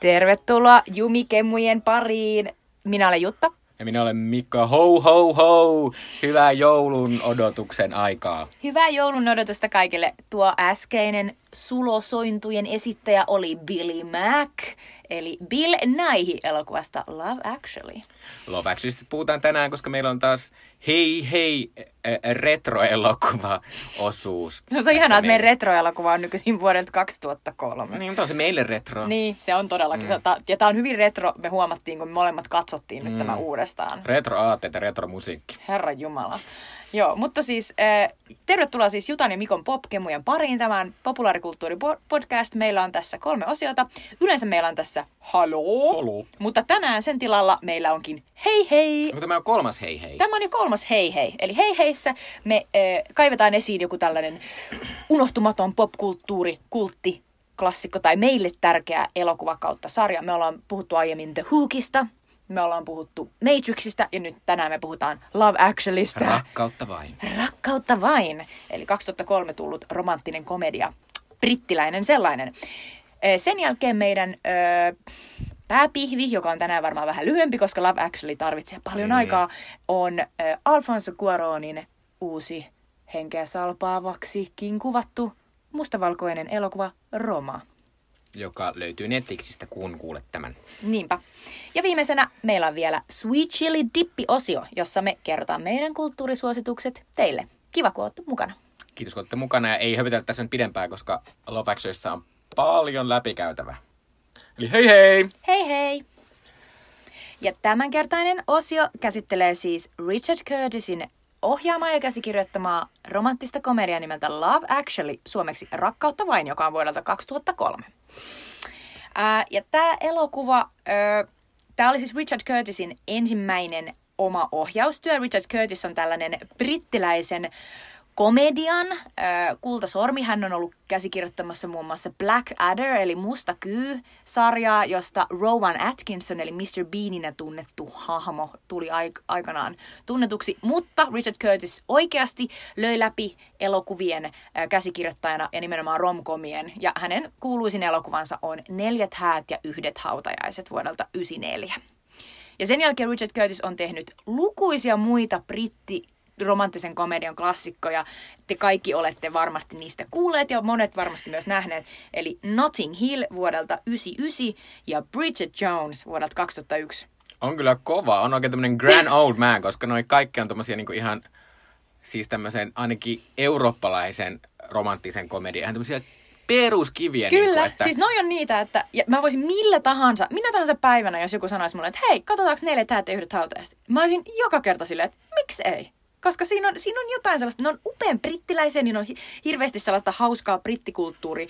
Tervetuloa Jumikemmujen pariin. Minä olen Jutta. Ja minä olen Mikko. Ho, ho, ho! Hyvää joulun odotuksen aikaa. Hyvää joulun odotusta kaikille. Tuo äskeinen sulosointujen esittäjä oli Billy Mack, eli Bill Naihi elokuvasta Love Actually. Love Actually puhutaan tänään, koska meillä on taas hei hei retroelokuva osuus. No se on ihanaa, että meidän retroelokuva on nykyisin vuodelta 2003. Niin, mutta on se meille retro. Niin, se on todellakin. Mm. Ja tämä on hyvin retro, me huomattiin, kun me molemmat katsottiin nyt mm. tämä uudestaan. Retroaatteet ja retromusiikki. Herra Jumala. Joo, mutta siis äh, tervetuloa siis Jutan ja Mikon popkemujen pariin. Tämän populaarikulttuuripodcast. Meillä on tässä kolme osiota. Yleensä meillä on tässä haloo, Haloo. mutta tänään sen tilalla meillä onkin hei hei. Tämä on kolmas hei hei. Tämä on jo kolmas hei hei. Eli hei heissä me äh, kaivetaan esiin joku tällainen unohtumaton popkulttuuri, kultti, klassikko tai meille tärkeä elokuva kautta sarja. Me ollaan puhuttu aiemmin The Hookista, me ollaan puhuttu Matrixista ja nyt tänään me puhutaan Love Actuallysta. Rakkautta vain. Rakkautta vain. Eli 2003 tullut romanttinen komedia. Brittiläinen sellainen. Sen jälkeen meidän ö, pääpihvi, joka on tänään varmaan vähän lyhyempi, koska Love Actually tarvitsee paljon Mm. aikaa, on ö, Alfonso Cuaronin uusi henkeä salpaavaksikin kuvattu mustavalkoinen elokuva Roma. Joka löytyy Netflixistä, kun kuulet tämän. Niinpä. Ja viimeisenä meillä on vielä Sweet Chili Dippi-osio, jossa me kerrotaan meidän kulttuurisuositukset teille. Kiva, kun olette mukana. Kiitos, kun olette mukana ja ei höpötellä tässä nyt pidempään, koska Love Actuallyssa on paljon läpikäytävää. Eli hei hei! Hei hei! Ja tämänkertainen osio käsittelee siis Richard Curtisin ohjaamaa ja käsikirjoittamaa romanttista komediaa nimeltä Love Actually, suomeksi Rakkautta vain, joka on vuodelta 2003. Ää, ja tämä elokuva, tämä oli siis Richard Curtisin ensimmäinen oma ohjaustyö. Richard Curtis on tällainen brittiläisen komedian kultasormi. Hän on ollut käsikirjoittamassa muun muassa Black Adder, eli Musta kyy-sarjaa, josta Rowan Atkinson, eli Mr. Beaninä tunnettu hahmo, tuli aik- aikanaan tunnetuksi. Mutta Richard Curtis oikeasti löi läpi elokuvien käsikirjoittajana ja nimenomaan romkomien. Ja hänen kuuluisin elokuvansa on Neljät häät ja yhdet hautajaiset vuodelta 1994. Ja sen jälkeen Richard Curtis on tehnyt lukuisia muita britti romanttisen komedian klassikkoja. Te kaikki olette varmasti niistä kuulleet ja monet varmasti myös nähneet. Eli Notting Hill vuodelta 1999 ja Bridget Jones vuodelta 2001. On kyllä kova. On oikein tämmönen grand old man, koska noi kaikki on tommosia niinku ihan, siis tämmöisen ainakin eurooppalaisen romanttisen komedian, ihan tämmöisiä peruskiviä. Kyllä, Niinku, että, siis noi on niitä, että ja mä voisin millä tahansa, minä tahansa päivänä, jos joku sanoisi mulle, että hei, katsotaanko neljä täät ja yhdet hautajasta. Mä olisin joka kerta silleen, että miksi ei? Koska siinä on, siinä on jotain sellaista, ne on upean brittiläisiä, niin on hi- hirveästi sellaista hauskaa brittikulttuuri,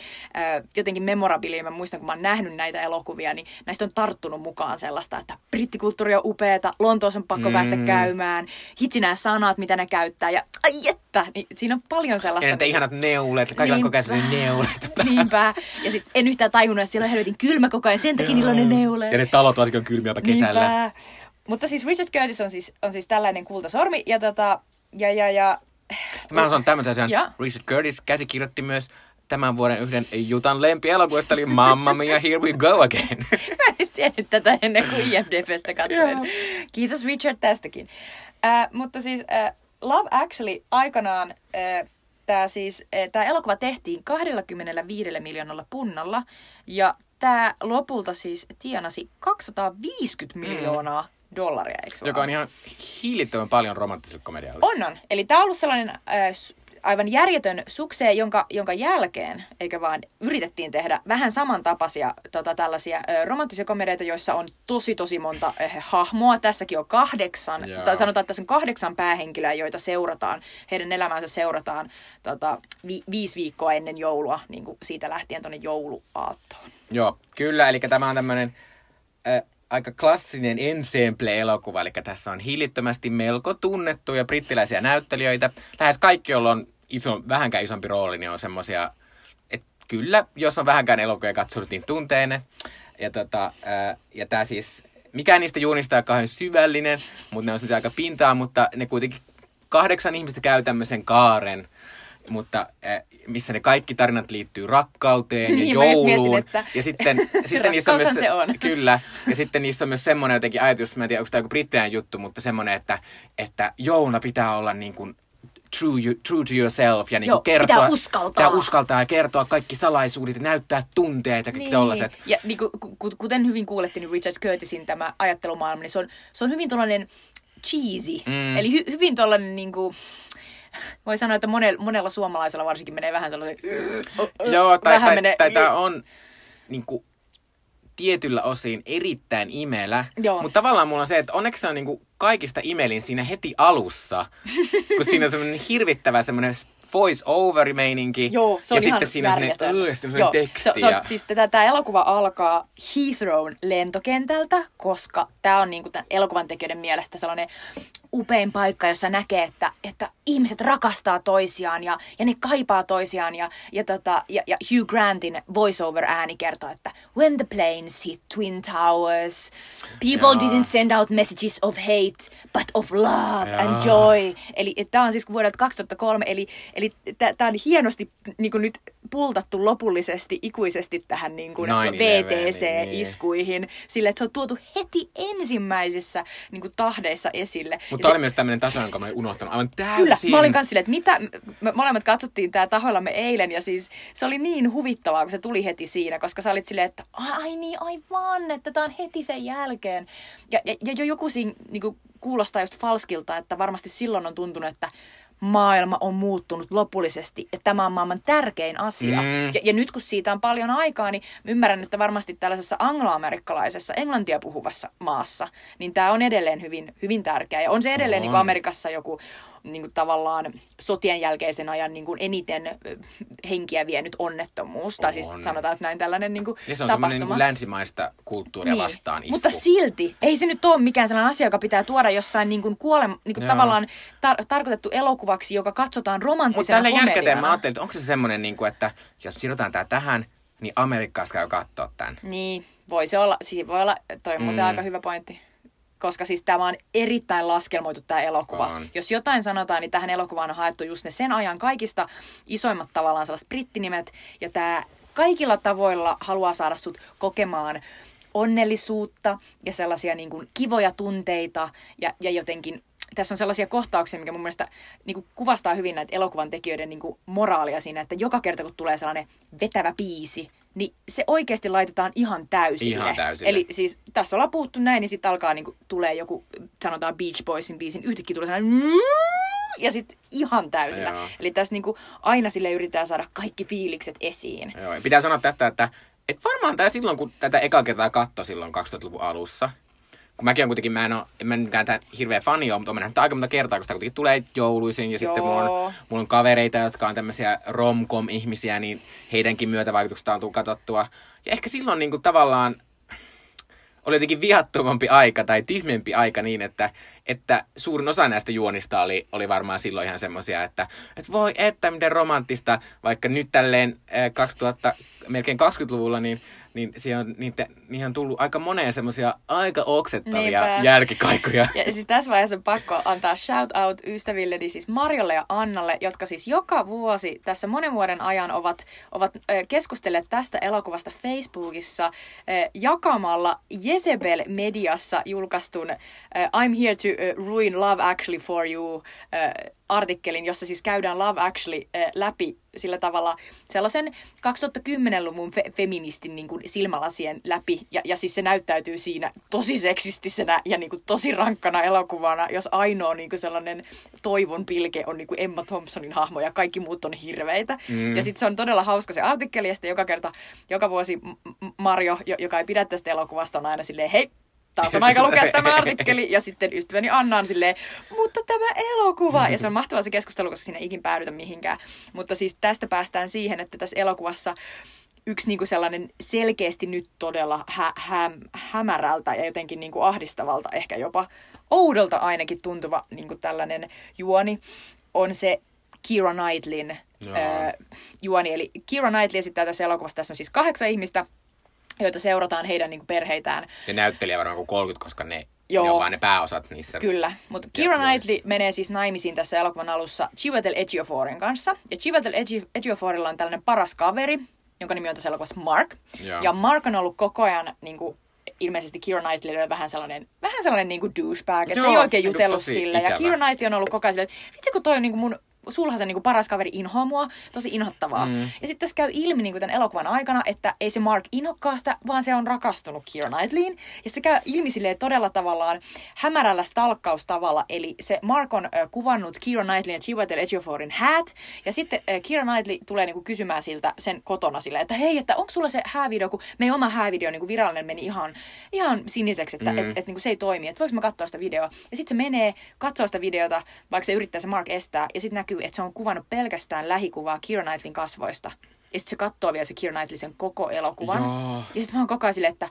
jotenkin memorabilia. Mä muistan, kun mä oon nähnyt näitä elokuvia, niin näistä on tarttunut mukaan sellaista, että brittikulttuuri on upeata, Lontoossa on pakko mm. päästä käymään, hitsi nämä sanat, mitä ne käyttää, ja ai että, niin siinä on paljon sellaista. ja ne ihanat neulet, kaikilla on koko ajan neulet. Niinpä. Ja sit en yhtään tajunnut, että siellä on helvetin kylmä koko ajan, sen takia niillä on ne neuleet. Ja ne talot varsinkin on kylmiäpä kesällä. Niinpä. Mutta siis Richard Curtis on siis, on siis tällainen kultasormi, ja tota, ja, ja, ja, Mä sanon tämmöisen asian. Ja. Richard Curtis käsikirjoitti myös tämän vuoden yhden Jutan lempielokuvasta, eli Mamma Mia, Here We Go Again. mä en edes tiennyt tätä ennen kuin IMDBstä katsoin. Kiitos Richard tästäkin. Äh, mutta siis äh, Love Actually aikanaan, äh, tämä siis, äh, tää elokuva tehtiin 25 miljoonalla punnalla, ja tämä lopulta siis tienasi 250 miljoonaa dollaria, eikö joka on ihan hiilittömän paljon romanttiselle komedialle. On, on. Eli tämä on ollut sellainen äh, aivan järjetön suksee, jonka, jonka jälkeen, eikä vaan yritettiin tehdä vähän samantapaisia tota, tällaisia äh, romanttisia komedioita, joissa on tosi tosi monta äh, hahmoa. Tässäkin on kahdeksan, Joo. tai sanotaan, että tässä on kahdeksan päähenkilöä, joita seurataan, heidän elämänsä seurataan tota, vi- viisi viikkoa ennen joulua, niin kuin siitä lähtien tuonne jouluaattoon. Joo, kyllä. Eli tämä on tämmöinen äh, aika klassinen ensemble-elokuva. Eli tässä on hillittömästi melko tunnettuja brittiläisiä näyttelijöitä. Lähes kaikki, joilla on iso, vähänkään isompi rooli, niin on semmosia, että kyllä, jos on vähänkään elokuvia katsonut, niin tuntee ne. Ja, tota, ja tämä siis, mikään niistä juonista ole kauhean syvällinen, mutta ne on semmoisia aika pintaa, mutta ne kuitenkin kahdeksan ihmistä käy tämmöisen kaaren, mutta äh, missä ne kaikki tarinat liittyy rakkauteen Niin, ja jouluun. mietin, että Ja sitten, sitten niissä on myös, se on. Kyllä, ja sitten niissä on myös semmoinen jotenkin ajatus, mä en tiedä, onko tämä joku brittiläinen juttu, mutta semmoinen, että, että jouluna pitää olla niin kuin true, you, true to yourself ja niin Joo, kertoa, pitää uskaltaa. pitää uskaltaa ja kertoa kaikki salaisuudet ja näyttää tunteet ja kaikki niin. tollaset. Ja niin kuin, ku- kuten hyvin kuulettiin, niin Richard Curtisin tämä ajattelumaailma, niin se on, se on hyvin tuollainen cheesy. Mm. Eli hy, hyvin tuollainen niin kuin, voi sanoa, että monella, monella suomalaisella varsinkin menee vähän sellainen... Joo, tai, vähän tai, menee, tai tämä on niin kuin, tietyllä osin erittäin imelä. Joo. Mutta tavallaan mulla on se, että onneksi se on niin kuin, kaikista imelin siinä heti alussa. kun siinä on semmoinen hirvittävä semmoinen voice over meininki Joo, se on ja ihan sitten siinä on järjetön. semmoinen, semmoinen Joo, teksti. Se, se on, ja... siis tämä, tämä elokuva alkaa Heathrown lentokentältä, koska tämä on niinku tämän elokuvan tekijöiden mielestä sellainen upein paikka, jossa näkee, että, että ihmiset rakastaa toisiaan ja, ja ne kaipaa toisiaan. Ja, ja, tota, ja, ja Hugh Grantin voiceover-ääni kertoo, että When the planes hit Twin Towers, people Joo. didn't send out messages of hate, but of love and Joo. joy. Eli tämä on siis vuodelta 2003, eli, eli tämä on hienosti niin nyt pultattu lopullisesti, ikuisesti tähän niin kuin 9/11, VTC-iskuihin, sille että se on tuotu heti ensimmäisissä niin kuin tahdeissa esille. Mutta se... se- oli myös tämmöinen taso, jonka mä olin unohtanut aivan täysin. Kyllä, mä olin kanssa silleen, että mitä, me molemmat katsottiin tää tahoillamme eilen ja siis se oli niin huvittavaa, kun se tuli heti siinä, koska sä olit silleen, että ai niin, aivan, että tää on heti sen jälkeen. Ja, ja, ja jo joku siinä niin kuulostaa just falskilta, että varmasti silloin on tuntunut, että maailma on muuttunut lopullisesti, että tämä on maailman tärkein asia. Mm. Ja, ja nyt kun siitä on paljon aikaa, niin ymmärrän, että varmasti tällaisessa angloamerikkalaisessa, englantia puhuvassa maassa, niin tämä on edelleen hyvin, hyvin tärkeä. Ja on se edelleen On. niin kuin Amerikassa joku niin kuin tavallaan sotien jälkeisen ajan niin kuin eniten henkiä vienyt onnettomuus. Tai siis sanotaan, että näin tällainen niin kuin Ja se on semmoinen niin tapahtuma. kuin länsimaista kulttuuria niin. vastaan isku. Mutta silti, ei se nyt ole mikään sellainen asia, joka pitää tuoda jossain niin kuin kuolem, niin kuin Joo. tavallaan tar- tarkoitettu elokuvaksi, joka katsotaan Mutta romanttisena tällä jälkikäteen komediana. mä ajattelin, että onko se semmoinen, niin kuin, että jos sidotaan tää tähän, niin Amerikkaassa käy katsoa tämän. Niin, voi se olla, siinä voi olla, toi on muuten Mm. aika hyvä pointti. Koska siis tämä on erittäin laskelmoitu tämä elokuva. On. Jos jotain sanotaan, niin tähän elokuvaan on haettu just ne sen ajan kaikista isoimmat tavallaan sellaiset brittinimet. Ja tämä kaikilla tavoilla haluaa saada sut kokemaan onnellisuutta ja sellaisia niin kuin kivoja tunteita ja, ja jotenkin tässä on sellaisia kohtauksia, mikä mun mielestä niin kuin kuvastaa hyvin näitä elokuvan tekijöiden niin kuin moraalia siinä, että joka kerta kun tulee sellainen vetävä biisi, niin se oikeasti laitetaan ihan täysille. Ihan täysille. Eli siis tässä ollaan puhuttu näin, niin sitten alkaa niinku, tulee joku, sanotaan Beach Boysin biisin, yhtäkkiä tulee sellainen ja sitten ihan täysillä. Joo. Eli tässä niinku aina sille yritetään saada kaikki fiilikset esiin. Joo, ja pitää sanoa tästä, että et varmaan tämä silloin, kun tätä eka kertaa katto silloin 2000-luvun alussa, kun mäkin on kuitenkin, mä en ole, en mä tää hirveä fani ole, mutta olen nähnyt aika monta kertaa, kun sitä kuitenkin tulee jouluisin, ja sitten mulla Joo. on, mulla on kavereita, jotka on tämmöisiä romcom-ihmisiä, niin heidänkin myötävaikutuksesta on tullut katsottua. Ja ehkä silloin niin kuin tavallaan oli jotenkin vihattomampi aika tai tyhmempi aika niin, että, että suurin osa näistä juonista oli, oli varmaan silloin ihan semmoisia, että, että voi että miten romanttista, vaikka nyt tälleen eh, 2000, melkein 20-luvulla, niin, niin siihen on, niitä, niihin on tullut aika moneen semmoisia aika oksettavia Niinpä. jälkikaikuja. Ja siis tässä vaiheessa on pakko antaa shout out ystävilleni siis Marjolle ja Annalle, jotka siis joka vuosi tässä monen vuoden ajan ovat, ovat keskustelleet tästä elokuvasta Facebookissa jakamalla Jezebel Mediassa julkaistun I'm here to ruin Love Actually for you artikkelin, jossa siis käydään Love Actually läpi sillä tavalla sellaisen 2010-luvun fe- feministin niin kuin silmälasien läpi. Ja, ja siis se näyttäytyy siinä tosi seksistisenä ja niin kuin tosi rankkana elokuvana, jos ainoa niin kuin sellainen toivon pilke on niin kuin Emma Thompsonin hahmo ja kaikki muut on hirveitä. Mm. Ja sitten se on todella hauska se artikkeli ja sitten joka kerta, joka vuosi M- M- Marjo, jo- joka ei pidä tästä elokuvasta, on aina silleen, hei, taas on aika lukea tämä artikkeli. Ja sitten ystäväni Anna on silleen, mutta tämä elokuva. Ja se on mahtava se keskustelu, koska siinä ei ikin päädytä mihinkään. Mutta siis tästä päästään siihen, että tässä elokuvassa yksi niinku sellainen selkeästi nyt todella hä- hä- hämärältä ja jotenkin niinku ahdistavalta, ehkä jopa oudolta ainakin tuntuva niinku tällainen juoni on se Kira Knightlin öö, juoni. Eli Kira Knightley esittää tässä elokuvassa, tässä on siis kahdeksan ihmistä, joita seurataan heidän niin kuin perheitään. Ja näyttelijä varmaan kuin 30, koska ne Joo. Ne on vaan ne pääosat niissä. Kyllä, mutta Keira Joo, Knightley menee siis naimisiin tässä elokuvan alussa Chiwetel Ejioforin kanssa. Ja Chiwetel Eji- Ejioforilla on tällainen paras kaveri, jonka nimi on tässä elokuvassa Mark. Joo. Ja Mark on ollut koko ajan niin kuin, ilmeisesti Keira Knightleylle vähän sellainen, vähän sellainen niin kuin douchebag, että se ei oikein niinku jutellut sille. Ja ikävä. Keira Knightley on ollut koko ajan silleen, että vitsi kun toi on niin kuin mun sulhasen niin kuin paras kaveri inhoa mua, tosi inhottavaa. Mm. Ja sitten tässä käy ilmi niin kuin tämän elokuvan aikana, että ei se Mark inhokkaa sitä, vaan se on rakastunut Keira Knightleyin. Ja se käy ilmi silleen todella tavallaan hämärällä stalkkaustavalla, eli se Mark on ö, kuvannut Keira Knightleyn ja Chiwetel Ejioforin häät, ja sitten ö, Keira Knightley tulee niin kuin kysymään siltä sen kotona silleen, että hei, että onko sulla se häävideo, kun meidän oma häävideo niin kuin virallinen meni ihan, ihan siniseksi, että mm. et, et, niin kuin se ei toimi, että voiko mä katsoa sitä videoa. Ja sitten se menee, katsoo sitä videota, vaikka se yrittää se Mark estää, ja sitten näkyy, että se on kuvannut pelkästään lähikuvaa Keira Knightleyn kasvoista. Ja sitten se katsoo vielä se Keira Knightley sen koko elokuvan. Joo. Ja sitten mä oon koko ajan silleen, että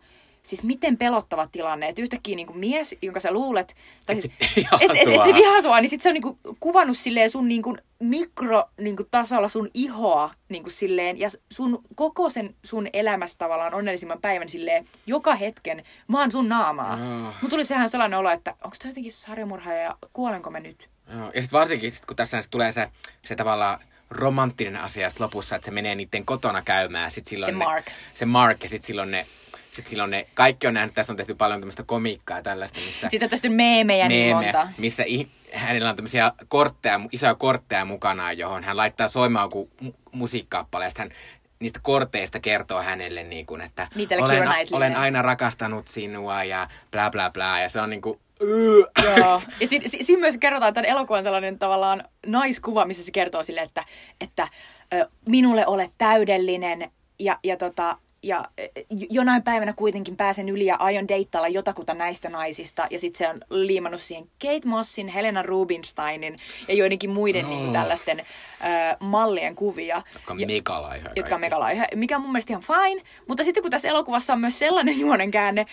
siis miten pelottava tilanne, että yhtäkkiä niinku mies, jonka sä luulet, tai siis, et, et, et, se vihaa sua, niin sit se on niinku kuvannut silleen sun niinku mikro niinku tasolla sun ihoa niinku silleen, ja sun koko sen sun elämässä tavallaan onnellisimman päivän silleen joka hetken vaan sun naamaa. Mun tuli sehän sellainen olo, että onko tämä jotenkin sarjamurhaaja ja kuolenko mä nyt? Joo. Ja sitten varsinkin, sit, kun tässä tulee se, se tavallaan romanttinen asia sit lopussa, että se menee niiden kotona käymään. Sit silloin Se ne, Mark. Se Mark ja sitten silloin ne, sit silloin ne, kaikki on nähnyt, tässä on tehty paljon tämmöistä komiikkaa ja tällaista, missä Sitten on tästä meemejä niin monta. missä i, hänellä on tämmöisiä kortteja, isoja kortteja mukanaan, johon hän laittaa soimaan joku mu- musiikkaappale ja sitten hän niistä korteista kertoo hänelle, niin kuin, että olen, olen aina rakastanut sinua ja bla bla bla. Ja se on niin kuin, Joo. Ja siinä si, si myös kerrotaan tämän elokuvan tällainen tavallaan naiskuva, missä se kertoo sille, että, että minulle olet täydellinen ja, ja, tota, ja ö, jonain päivänä kuitenkin pääsen yli ja aion deittailla jotakuta näistä naisista. Ja sitten se on liimannut siihen Kate Mossin, Helena Rubinsteinin ja joidenkin muiden No. niin kuin tällaisten ö, mallien kuvia. jotka on Ja- megalaihoja jotka on megalaihe, mikä on mun mielestä ihan fine. Mutta sitten kun tässä elokuvassa on myös sellainen juonen käänne,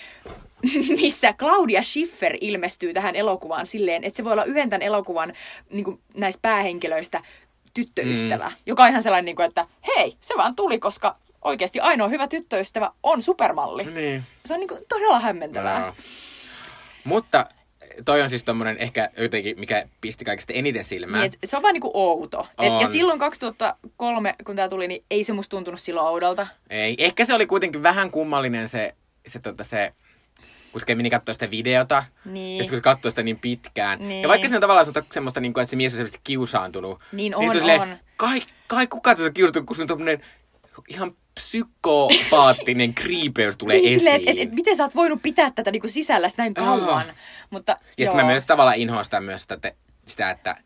missä Claudia Schiffer ilmestyy tähän elokuvaan silleen, että se voi olla yhden tämän elokuvan niin kuin näistä päähenkilöistä tyttöystävä, mm. joka on ihan sellainen, niin kuin, että hei, se vaan tuli, koska oikeasti ainoa hyvä tyttöystävä on supermalli. Niin. Se on niin kuin todella hämmentävää. Joo. Mutta toi on siis tommonen ehkä jotenkin, mikä pisti kaikista eniten silmään. Niin, se on vaan niinku outo. Et, ja On. silloin 2003, kun tämä tuli, niin ei se musta tuntunut silloin oudolta. Ei. Ehkä se oli kuitenkin vähän kummallinen se, se, tota, se kun se meni katsoa sitä videota. Niin. Ja kun se katsoi sitä niin pitkään. Niin. Ja vaikka se on tavallaan semmoista, semmoista niin kuin, että se mies on selvästi kiusaantunut. Niin sit on, silleen, on. Kai, kai kuka tässä on kiusaantunut, kun se on tommonen ihan psykopaattinen kriipeys tulee niin, esiin. silleen, et, et, miten sä oot voinut pitää tätä niinku sisällä näin kauan. Mutta, Ja sitten mä myös tavallaan inhoan sitä myös sitä, sitä että,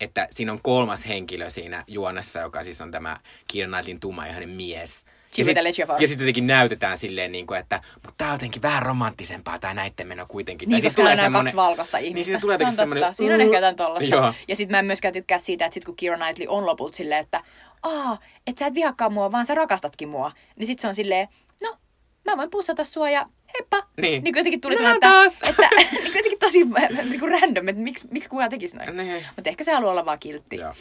että siinä on kolmas henkilö siinä juonessa, joka siis on tämä Keira Knightleyn tummaihoinen mies. Ja sitten sit jotenkin näytetään silleen, niin kuin, että mutta tää on jotenkin vähän romanttisempaa tää näitten meno kuitenkin. Niin, koska tulee nämä kaksi valkoista ihmistä. Niin siitä tulee se on totta. Siinä on ehkä jotain tollasta. Joo. Ja sitten mä en myöskään tykkää siitä, että sit kun Keira Knightley on lopulta silleen, että aa, et sä et vihaakaan mua, vaan sä rakastatkin mua. Niin sit se on silleen, no, mä voin pussata sua ja heippa. Niin. niin kuin jotenkin tuli Nähdään sellainen, että, että niin kuin jotenkin tosi niin kuin random, että miksi, miksi kukaan tekisi noin. Niin. Mutta ehkä se haluaa olla vaan kiltti. Joo.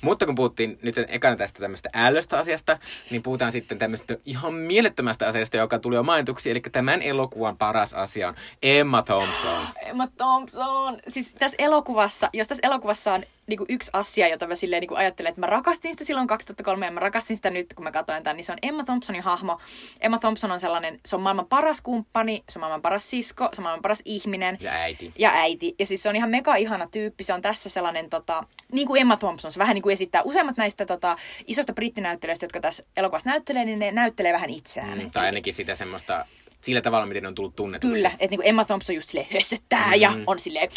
Mutta kun puhuttiin nyt ekana tästä tämmöistä ällöstä asiasta, niin puhutaan sitten tämmöistä ihan mielettömästä asiasta, joka tuli jo mainituksi. Eli tämän elokuvan paras asia on Emma Thompson. Emma Thompson. Siis tässä elokuvassa, jos tässä elokuvassa on niinku yksi asia, jota mä silleen niinku ajattelen, että mä rakastin sitä silloin 2003 ja mä rakastin sitä nyt, kun mä katsoin tämän, niin se on Emma Thompsonin hahmo. Emma Thompson on sellainen, se on maailman paras kumppani, se on maailman paras sisko, se on maailman paras ihminen. Ja äiti. Ja äiti. Ja siis se on ihan mega ihana tyyppi. Se on tässä sellainen, tota, niin kuin Emma Thompson, se vähän niin kuin esittää useimmat näistä tota, isoista brittinäyttelijöistä, jotka tässä elokuvassa näyttelee, niin ne näyttelee vähän itseään. Mm, tai ainakin sitä semmoista, sillä tavalla, miten ne on tullut tunnetuksi. Kyllä, että niinku Emma Thompson just silleen hössöttää mm-hmm. ja on silleen,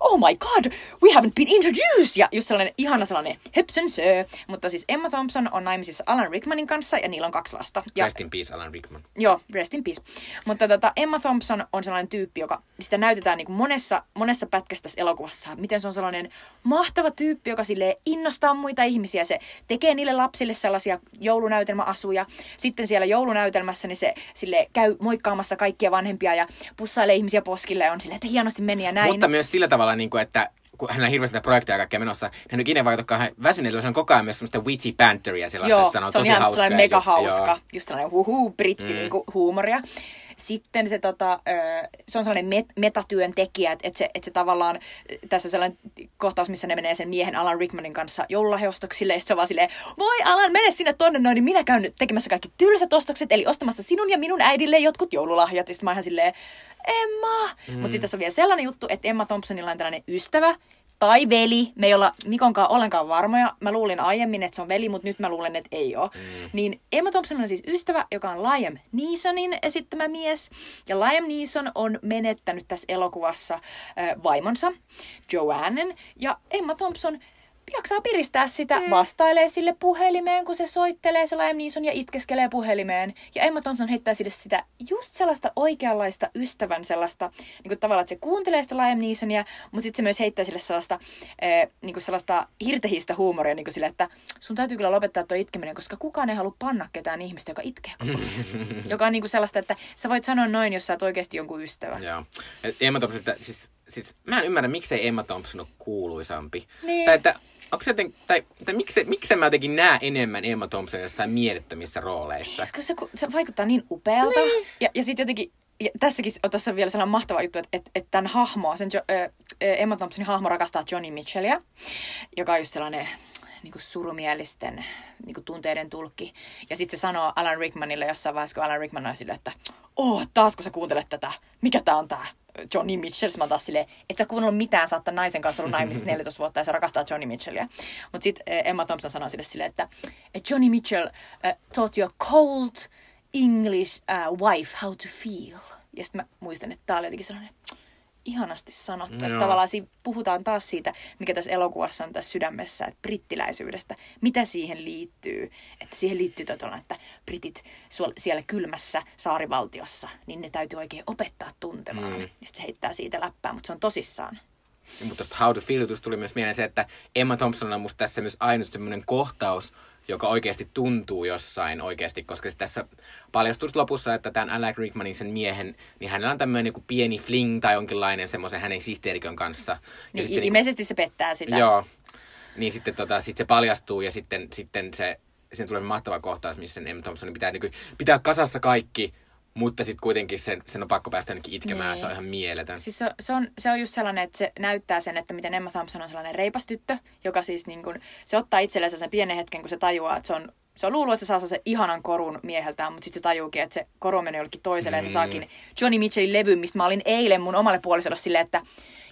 oh my god, we haven't been introduced! Ja just sellainen ihana sellainen höpsön sö. Mutta siis Emma Thompson on naimisissa Alan Rickmanin kanssa ja niillä on kaksi lasta. Ja, Rest in peace, Alan Rickman. Joo, rest in peace. Mutta tota, Emma Thompson on sellainen tyyppi, joka sitä näytetään niin kuin monessa, monessa pätkässä tässä elokuvassa. Miten se on sellainen mahtava tyyppi, joka sille innostaa muita ihmisiä. Se tekee niille lapsille sellaisia joulunäytelmäasuja. Sitten siellä joulunäytelmässä niin se sille käy moikkaamassa kaikkia vanhempia ja pussailee ihmisiä poskille ja on silleen, että hienosti meni ja näin. Mutta myös sillä tavalla, niin kuin, että kun hänellä on hirveästi näitä projekteja ja kaikkea menossa, hän ei ikinä vaikka hän väsyneellä, se on koko ajan myös semmoista witchy banteria sellaista, Joo, että sanoo se on tosi ihan sellainen mega hauska, Joo. just sellainen huhu britti mm. niinku, huumoria. Sitten se, tota, se on sellainen met- metatyöntekijä, että et se, et se tavallaan, tässä on sellainen kohtaus, missä ne menee sen miehen Alan Rickmanin kanssa joululahjostoksille, ja se on vaan silleen, voi Alan, mene sinne tonne noin, niin minä käyn nyt tekemässä kaikki tylsät ostokset, eli ostamassa sinun ja minun äidille jotkut joululahjat. Ja sitten mä oon ihan silleen, Emma! Mm. Mutta sitten tässä on vielä sellainen juttu, että Emma Thompsonilla on tällainen ystävä, tai veli. Me ei olla Mikonkaan ollenkaan varmoja. Mä luulin aiemmin, että se on veli, mutta nyt mä luulen, että ei ole. Mm. Niin Emma Thompson on siis ystävä, joka on Liam Neesonin esittämä mies. Ja Liam Neeson on menettänyt tässä elokuvassa äh, vaimonsa, Joannen. Ja Emma Thompson jaksaa piristää sitä, mm. vastailee sille puhelimeen, kun se soittelee se Liam Neeson ja itkeskelee puhelimeen. Ja Emma Thompson heittää sille sitä just sellaista oikeanlaista ystävän sellaista, niin kuin tavallaan, että se kuuntelee sitä Liam Neesonia, mutta sitten se myös heittää sille sellaista, äh, niin kuin sellaista hirtehistä huumoria, niin kuin sille, että sun täytyy kyllä lopettaa tuo itkeminen, koska kukaan ei halua panna ketään ihmistä, joka itkee koko Joka on niin kuin sellaista, että sä voit sanoa noin, jos sä oot oikeasti jonkun ystävä. Joo. Et Emma Thompson, että siis, siis mä en ymmärrä, miksei Emma Thompson ole kuuluisampi. Niin. Tai että onko se joten, tai, tai miksi, miksi mä jotenkin näe enemmän Emma Thompson jossain mielettömissä rooleissa? Koska se, se vaikuttaa niin upealta. Niin. Ja, ja sitten jotenkin, ja tässäkin on tässä vielä sellainen mahtava juttu, että, että, että tämän hahmoa, sen jo, äh, Emma Thompsonin hahmo rakastaa Johnny Mitchellia, joka on just sellainen niin kuin surumielisten niin kuin tunteiden tulkki. Ja sitten se sanoo Alan Rickmanille jossain vaiheessa, kun Alan Rickman on sille, että oh, taasko sä kuuntelet tätä? Mikä tää on tää? Johnny Mitchell, mä taas silleen, et sä kuunnellut mitään, sä oot naisen kanssa ollut naimisissa 14 vuotta ja sä rakastaa Johnny Mitchellia. Mutta sitten Emma Thompson sanoi sille silleen, että Johnny Mitchell uh, taught you a cold English uh, wife how to feel. Ja sitten mä muistan, että tää oli jotenkin sellainen, ihanasti sanottu. Että tavallaan siinä puhutaan taas siitä, mikä tässä elokuvassa on tässä sydämessä, että brittiläisyydestä. Mitä siihen liittyy? Että siihen liittyy todella, että britit siellä kylmässä saarivaltiossa, niin ne täytyy oikein opettaa tuntemaan. Mm. Ja sitten se heittää siitä läppää, mutta se on tosissaan. Mutta tuosta How to Feel tuli myös mieleen se, että Emma Thompson on musta tässä myös ainut semmoinen kohtaus, joka oikeasti tuntuu jossain oikeasti, koska tässä paljastus lopussa, että tämän Alec Rickmanin sen miehen, niin hänellä on tämmöinen niin pieni fling tai jonkinlainen semmoisen hänen sihteerikön kanssa. Ja niin, se, ilmeisesti niin, se pettää sitä. Joo. Niin sitten tota, sit se paljastuu ja sitten, sitten se, sen tulee mahtava kohtaus, missä M. Thompsonin pitää, niin kuin, pitää kasassa kaikki, mutta sitten kuitenkin sen, sen on pakko päästä jonnekin itkemään, niin. se on ihan mieletön. Siis se, se, on, se on just sellainen, että se näyttää sen, että miten Emma Thompson on sellainen reipas tyttö, joka siis niin kun, se ottaa itsellensä sen pienen hetken, kun se tajuaa, että se on se on luullut, että se saa sen ihanan korun mieheltään, mutta sitten se tajuukin, että se koru menee jollekin toiselle, mm. että se saakin Johnny Mitchellin levyn, mistä mä olin eilen mun omalle puolisolle silleen, että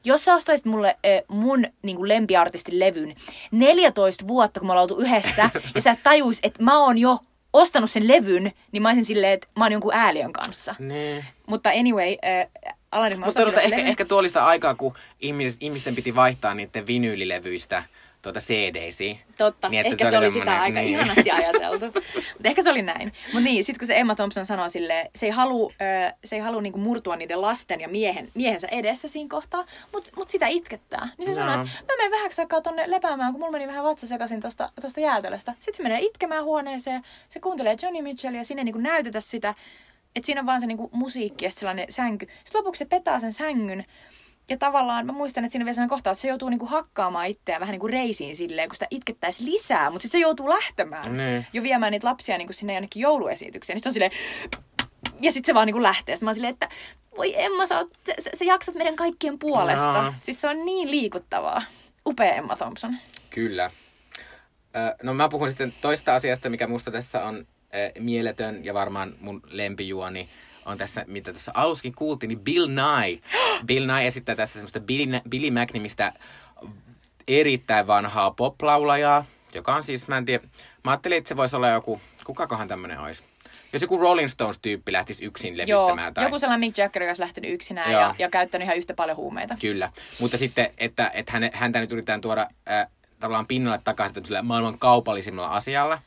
jos sä ostaisit mulle äh, mun niin kuin lempiartistin levyn 14 vuotta, kun me ollaan oltu yhdessä, ja sä tajuis, että mä oon jo ostanut sen levyn, niin mä olisin silleen, että mä oon jonkun ääliön kanssa. Nee. Mutta anyway, äh, Alanis Mutta ehkä, ehkä tuolista aikaa, kun ihmis, ihmisten piti vaihtaa niiden vinyylilevyistä tuota CD-si. Totta, niin, ehkä se, se oli sitä aika niin. ihanasti ajateltu. Mutta ehkä se oli näin. Mutta niin, sitten kun se Emma Thompson sanoo silleen, se ei halua, se ei halua niinku murtua niiden lasten ja miehen, miehensä edessä siinä kohtaa, mutta mut sitä itkettää. Niin se no. sanoo, että mä menen vähäksi aikaa tonne lepäämään, kun mulla meni vähän vatsa sekaisin tosta, tosta jäätelöstä. Sitten se menee itkemään huoneeseen, se kuuntelee Johnny Mitchellia, sinne niinku näytetä sitä, että siinä on vaan se niinku musiikki ja sellainen sänky. Sitten lopuksi se petaa sen sängyn ja tavallaan mä muistan, että siinä vielä sellainen kohta, että se joutuu niinku hakkaamaan itseään vähän niinku reisiin silleen, kun sitä itkettäisi lisää, mutta sitten se joutuu lähtemään niin. jo viemään niitä lapsia niinku sinne jonnekin jouluesitykseen. Niin sitten on silleen, ja sitten se vaan niinku lähtee. Sitten mä oon silleen, että voi Emma, sä, oot, sä, sä, sä jaksat meidän kaikkien puolesta. No. Siis se on niin liikuttavaa. Upea Emma Thompson. Kyllä. No mä puhun sitten toista asiasta, mikä musta tässä on mieletön ja varmaan mun lempijuoni on tässä, mitä tuossa aluskin kuultiin, niin Bill Nye. Bill Nye esittää tässä semmoista Billy, Billy Mac-nimistä erittäin vanhaa poplaulajaa, joka on siis, mä en tiedä, mä ajattelin, että se voisi olla joku, kukakohan tämmöinen olisi. Jos joku Rolling Stones-tyyppi lähtisi yksin levittämään. Joo, tai... joku sellainen Mick Jagger, joka olisi lähtenyt yksinään ja, ja käyttänyt ihan yhtä paljon huumeita. Kyllä, mutta sitten, että, että häntä nyt yritetään tuoda äh, tavallaan pinnalle takaisin maailman kaupallisimmalla asialla.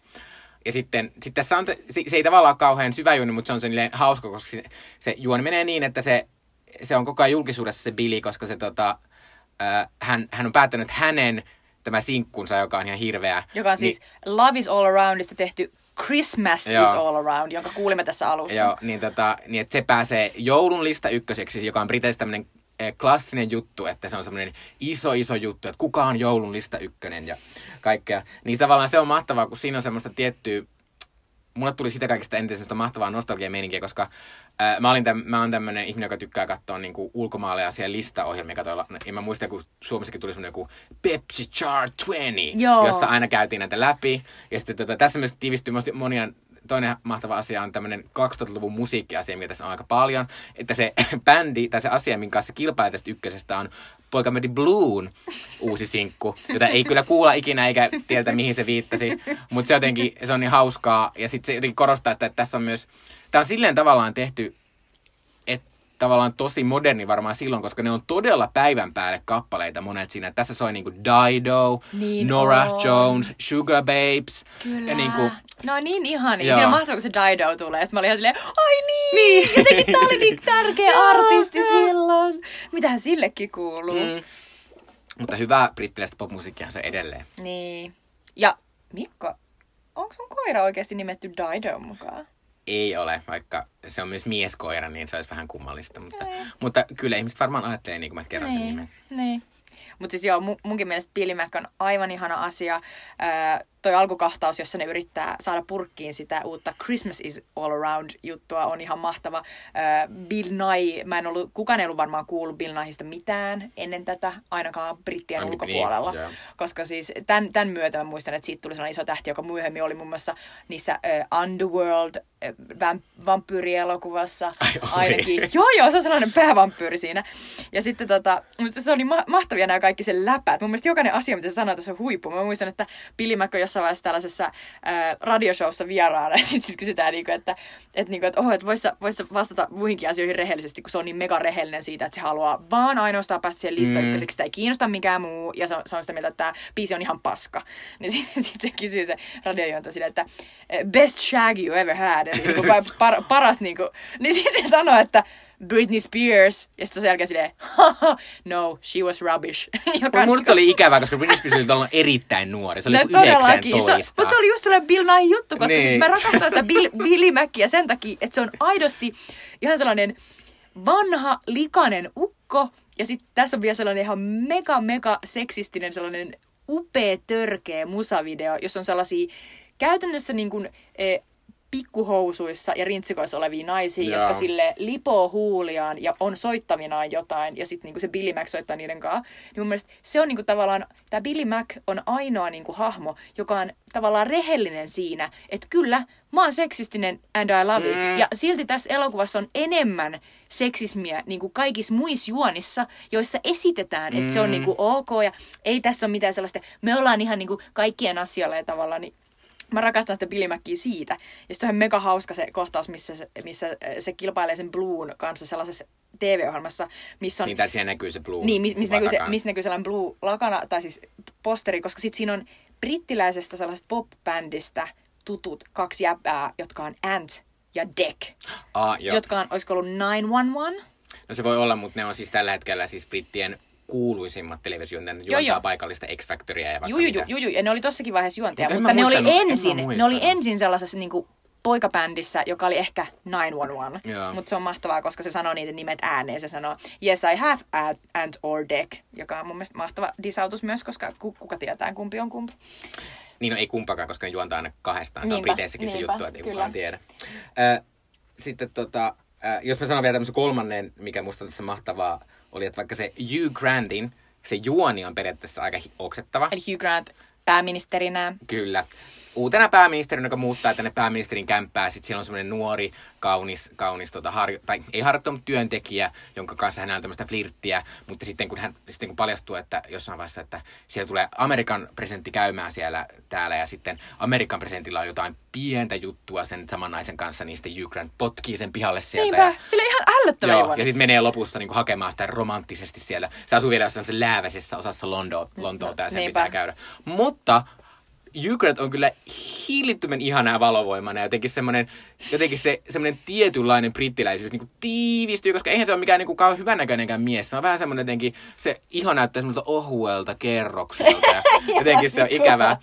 Ja sitten sit tässä on, se, se ei tavallaan ole kauhean syvä juoni, mutta se on sen hauska, koska se, se juoni menee niin, että se, se on koko ajan julkisuudessa se Billy, koska se tota, äh, hän, hän on päättänyt, hänen tämä sinkkunsa, joka on ihan hirveä. Joka on niin, siis Love is All Aroundista tehty Christmas joo. is all around, jonka kuulimme tässä alussa. Joo, niin, tota, niin että se pääsee joulun lista ykköseksi, joka on Briteissä tämmöinen klassinen juttu, että se on semmoinen iso, iso juttu, että kuka on joulun lista ykkönen ja kaikkea. Niin tavallaan se on mahtavaa, kun siinä on semmoista tiettyä mulle tuli sitä kaikista eniten semmoista mahtavaa nostalgia koska ää, mä, olin täm, mä oon tämmönen ihminen, joka tykkää katsoa niinku ulkomaalaisia listaohjelmia. Katoilla, ja mä muistan, kun Suomessakin tuli semmoinen joku Pepsi Chart 20, Joo. jossa aina käytiin näitä läpi. Ja sitten tota, tässä myös tiivistyy monia toinen mahtava asia on tämmöinen 2000-luvun musiikkiasia, mikä tässä on aika paljon. Että se bändi, tai se asia, minkä kanssa kilpailee tästä ykkösestä, on Poikamedi Bluun uusi sinkku, jota ei kyllä kuulla ikinä eikä tiedä, mihin se viittasi. Mutta se jotenkin, se on niin hauskaa. Ja sitten se jotenkin korostaa sitä, että tässä on myös, tämä on silleen tavallaan tehty, tavallaan tosi moderni varmaan silloin, koska ne on todella päivän päälle kappaleita monet siinä. Tässä soi niinku Dido, Niin Nora on. Jones, Sugar Babes. Kyllä. Ja niinku, No niin. Joo. Siinä on mahtavaa, kun se Dido tulee. Sitten mä olin ihan silleen, ai niin! niin. Jotenkin tää oli niin tärkeä artisti silloin. Mitähän sillekin kuuluu. mm. Mutta hyvää brittiläistä popmusiikkia se edelleen. Niin. Ja Mikko, onko sun koira oikeasti nimetty Dido mukaan? Ei ole, vaikka se on myös mieskoira, niin se olisi vähän kummallista. Mutta, Ei. mutta kyllä ihmiset varmaan ajattelee niin kuin mä kerron sen Niin, nimen. niin. Mutta siis joo, mu- munkin mielestä Mac on aivan ihana asia. Öö, toi alkukahtaus, jossa ne yrittää saada purkkiin sitä uutta Christmas is all around juttua, on ihan mahtava. Bill Nye, mä en ollut, kukaan ei ollut varmaan kuullut Bill Nyeista mitään ennen tätä, ainakaan brittien Ainakin ulkopuolella. niin, joo. koska siis tämän, tämän myötä mä muistan, että siitä tuli sellainen iso tähti, joka myöhemmin oli muun muassa niissä ö, Underworld vamp- vampyyrielokuvassa oli. ainakin. Joo, joo, se on sellainen päävampyyri siinä. Ja sitten tota, mutta se oli ma- mahtavia nämä kaikki sen läpät. Mun mielestä jokainen asia, mitä se sanoo, tässä on huippu. Mä muistan, että on jossain vaiheessa tällaisessa ää, radioshowssa vieraana. Ja sitten sit kysytään, niinku, että, että, niinku, että, oh, että vois, sä- vois sä vastata muihinkin asioihin rehellisesti, kun se on niin mega rehellinen siitä, että se haluaa vaan ainoastaan päästä siihen listan Mm. ykköseksi. Sitä ei kiinnosta mikään muu. Ja se on, se on sitä mieltä, että tämä biisi on ihan paska. Niin sitten sit se kysyy se radiojuontaja sille, että eh, best shag you ever had. Eli niinku, par, par, paras niinku. Niin sitten se sanoo, että Britney Spears. Ja sitten sen jälkeen silleen, "Haha, no, she was rubbish. Joka Mutta musta oli ikävää, koska Britney Spears oli erittäin nuori. Se oli No joku todellakin. Se, 19. mutta se oli just sellainen Bill Nye juttu, koska Niin. siis mä rakastan sitä Bill, Billy Mackia sen takia, että se on aidosti ihan sellainen vanha, likainen ukko. Ja sitten tässä on vielä sellainen ihan mega, mega seksistinen sellainen upea, törkeä musavideo, jossa on sellaisia käytännössä niin kuin, e, pikkuhousuissa ja rintsikoissa olevia naisia, Joo. jotka sille lipoo huuliaan ja on soittavinaan jotain, ja sitten niinku se Billy Mac soittaa niiden kanssa. Niin mun mielestä se on niinku tavallaan, tämä Billy Mac on ainoa niinku hahmo, joka on tavallaan rehellinen siinä, että kyllä, mä oon seksistinen and I love it. Mm. Ja silti tässä elokuvassa on enemmän seksismiä niin kuin kaikissa muissa juonissa, joissa esitetään, että se on Mm. niin kuin ok ja ei tässä ole mitään sellaista, me ollaan ihan niin kuin kaikkien asioilla ja tavallaan, niin Mä rakastan sitä Billy Mackia siitä. Ja se on mega hauska se kohtaus, missä se, missä se kilpailee sen Bluun kanssa sellaisessa TV-ohjelmassa, missä on... Niin, tai siellä näkyy se blue. Niin, missä miss kuva näkyy, se, miss näkyy sellainen blue lakana, tai siis posteri, koska sitten siinä on brittiläisestä sellaisesta pop-bändistä tutut kaksi jäpää, jotka on Ant ja Deck, Ah, joo. jotka on, olisiko ollut 911? No se voi olla, mutta ne on siis tällä hetkellä siis brittien kuuluisimmat televisioita. Ne juontaa joo. paikallista X-Factoria ja vaikka juu, mitä. juu, juu, ja ne oli tossakin vaiheessa juontajia, Mut mutta ne oli, ensin, ne oli ensin sellaisessa niinku poikabändissä, joka oli ehkä 911. Joo. Mutta se on mahtavaa, koska se sanoo niiden nimet ääneen. Se sanoo, yes I have ant, ant or deck, joka on mun mielestä mahtava disautus myös, koska ku- kuka tietää kumpi on kumpi. Niin no ei kumpakaan, koska ne juontaa aina kahdestaan. Se on Niinpä, Briteissäkin se niinpä, juttu, että ei kyllä. kukaan tiedä. Ö, sitten tota, ö, jos mä sanon vielä tämmöisen kolmannen, mikä musta on tässä mahtavaa, oli, että vaikka se Hugh Grantin, se juoni on periaatteessa aika oksettava. Eli Hugh Grant pääministerinä. Kyllä. Uutena pääministerinä, joka muuttaa tänne pääministerin kämppää, sitten siellä on semmoinen nuori, kaunis, kaunis tota, harjo- tai ei harjoittanut työntekijä, jonka kanssa hänellä on tämmöistä flirttiä, mutta sitten kun, hän, sitten kun paljastuu, että jossain vaiheessa, että siellä tulee Amerikan presidentti käymään siellä täällä ja sitten Amerikan presidentillä on jotain pientä juttua sen saman naisen kanssa, niin sitten Hugh Grant potkii sen pihalle sieltä. Niinpä, ja, sillä ihan ällöttävä Joo, ja sitten menee lopussa niin hakemaan sitä romanttisesti siellä. Se asuu vielä jossain läväisessä osassa Lontoa, Lontoota ja sen Niinpä. pitää käydä. Mutta Grant on kyllä hillittömän ihana ja valovoimainen. Jotenkin semmoinen, jotenkin se semmoinen tietynlainen brittiläisyys niin kuin tiivistyy, koska eihän se ole mikään niin kuin kauhean hyvännäköinenkään mies. Se on vähän semmoinen jotenkin, se iho näyttää semmoilta ohuelta kerrokselta. Ja jotenkin se on ikävää.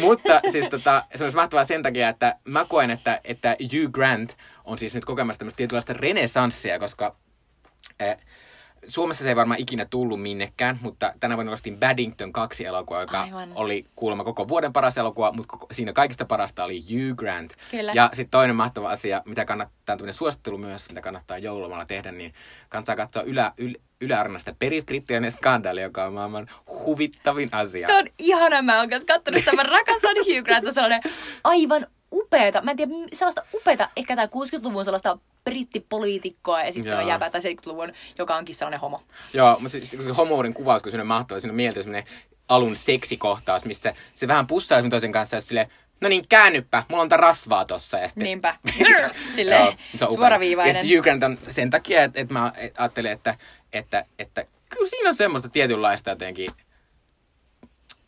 Mutta siis tota, se olisi mahtavaa sen takia, että mä koen, että, että Hugh Grant on siis nyt kokemassa tämmöistä tietynlaista renesanssia, koska eh, Suomessa se ei varmaan ikinä tullut minnekään, mutta tänä vuonna nostin Paddington 2 elokuva, joka Aivan. oli kuulemma koko vuoden paras elokuva, mutta koko, siinä kaikista parasta oli Hugh Grant. Kyllä. Ja sitten toinen mahtava asia, mitä kannattaa, tämmöinen suosittelu myös, mitä kannattaa joulumalla tehdä, niin kannattaa katsoa ylä, yl, Yle-arnasta Peribrittiläinen skandaali, joka on maailman huvittavin asia. Se on ihana, mä oon kanssa kattonut sitä, mä rakastan Hugh Grant, on sellainen aivan upeeta, mä en tiedä, sellaista upeeta, ehkä tää 60-luvun sellaista brittipoliitikkoa on jääpää tai 70-luvun, joka onkin sellainen homo. Joo, mutta se, se homouden kuvaus, kun se on mahtava, siinä on mieltä alun seksikohtaus, missä se vähän pussaa sen toisen kanssa ja sille, no niin, käännyppä, mulla on tää rasvaa tossa. Ja sitten, Niinpä. Silleen Joo, se on upea. suoraviivainen. Ja sitten Grant on sen takia, että, että mä ajattelen, että, että, että kyllä siinä on semmoista tietynlaista jotenkin,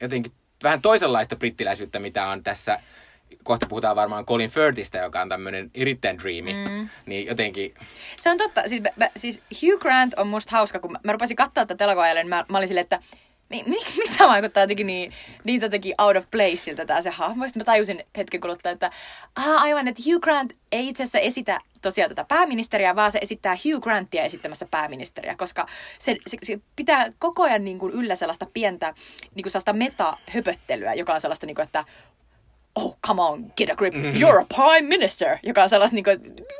jotenkin vähän toisenlaista brittiläisyyttä, mitä on tässä, kohta puhutaan varmaan Colin Firthistä, joka on tämmöinen erittäin dreamy, mm. niin jotenkin, Se on totta. Siis, mä, mä, siis Hugh Grant on musta hauska, kun mä, mä rupesin katsoa tätä elokuvaa, niin mä, mä olin silleen, että mi, miksi tämä vaikuttaa jotenkin niin, niin jotenkin out of placeilta tää se hahmo. Sitten mä tajusin hetken kuluttua, että ah, aivan, että Hugh Grant ei itse asiassa esitä tosiaan tätä pääministeriä, vaan se esittää Hugh Grantia esittämässä pääministeriä, koska se, se, se pitää koko ajan niin kuin yllä sellaista pientä niin kuin sellaista meta-höpöttelyä, joka on sellaista, niin kuin, että oh, come on, get a grip, you're a prime minister, joka on sellaista niinku,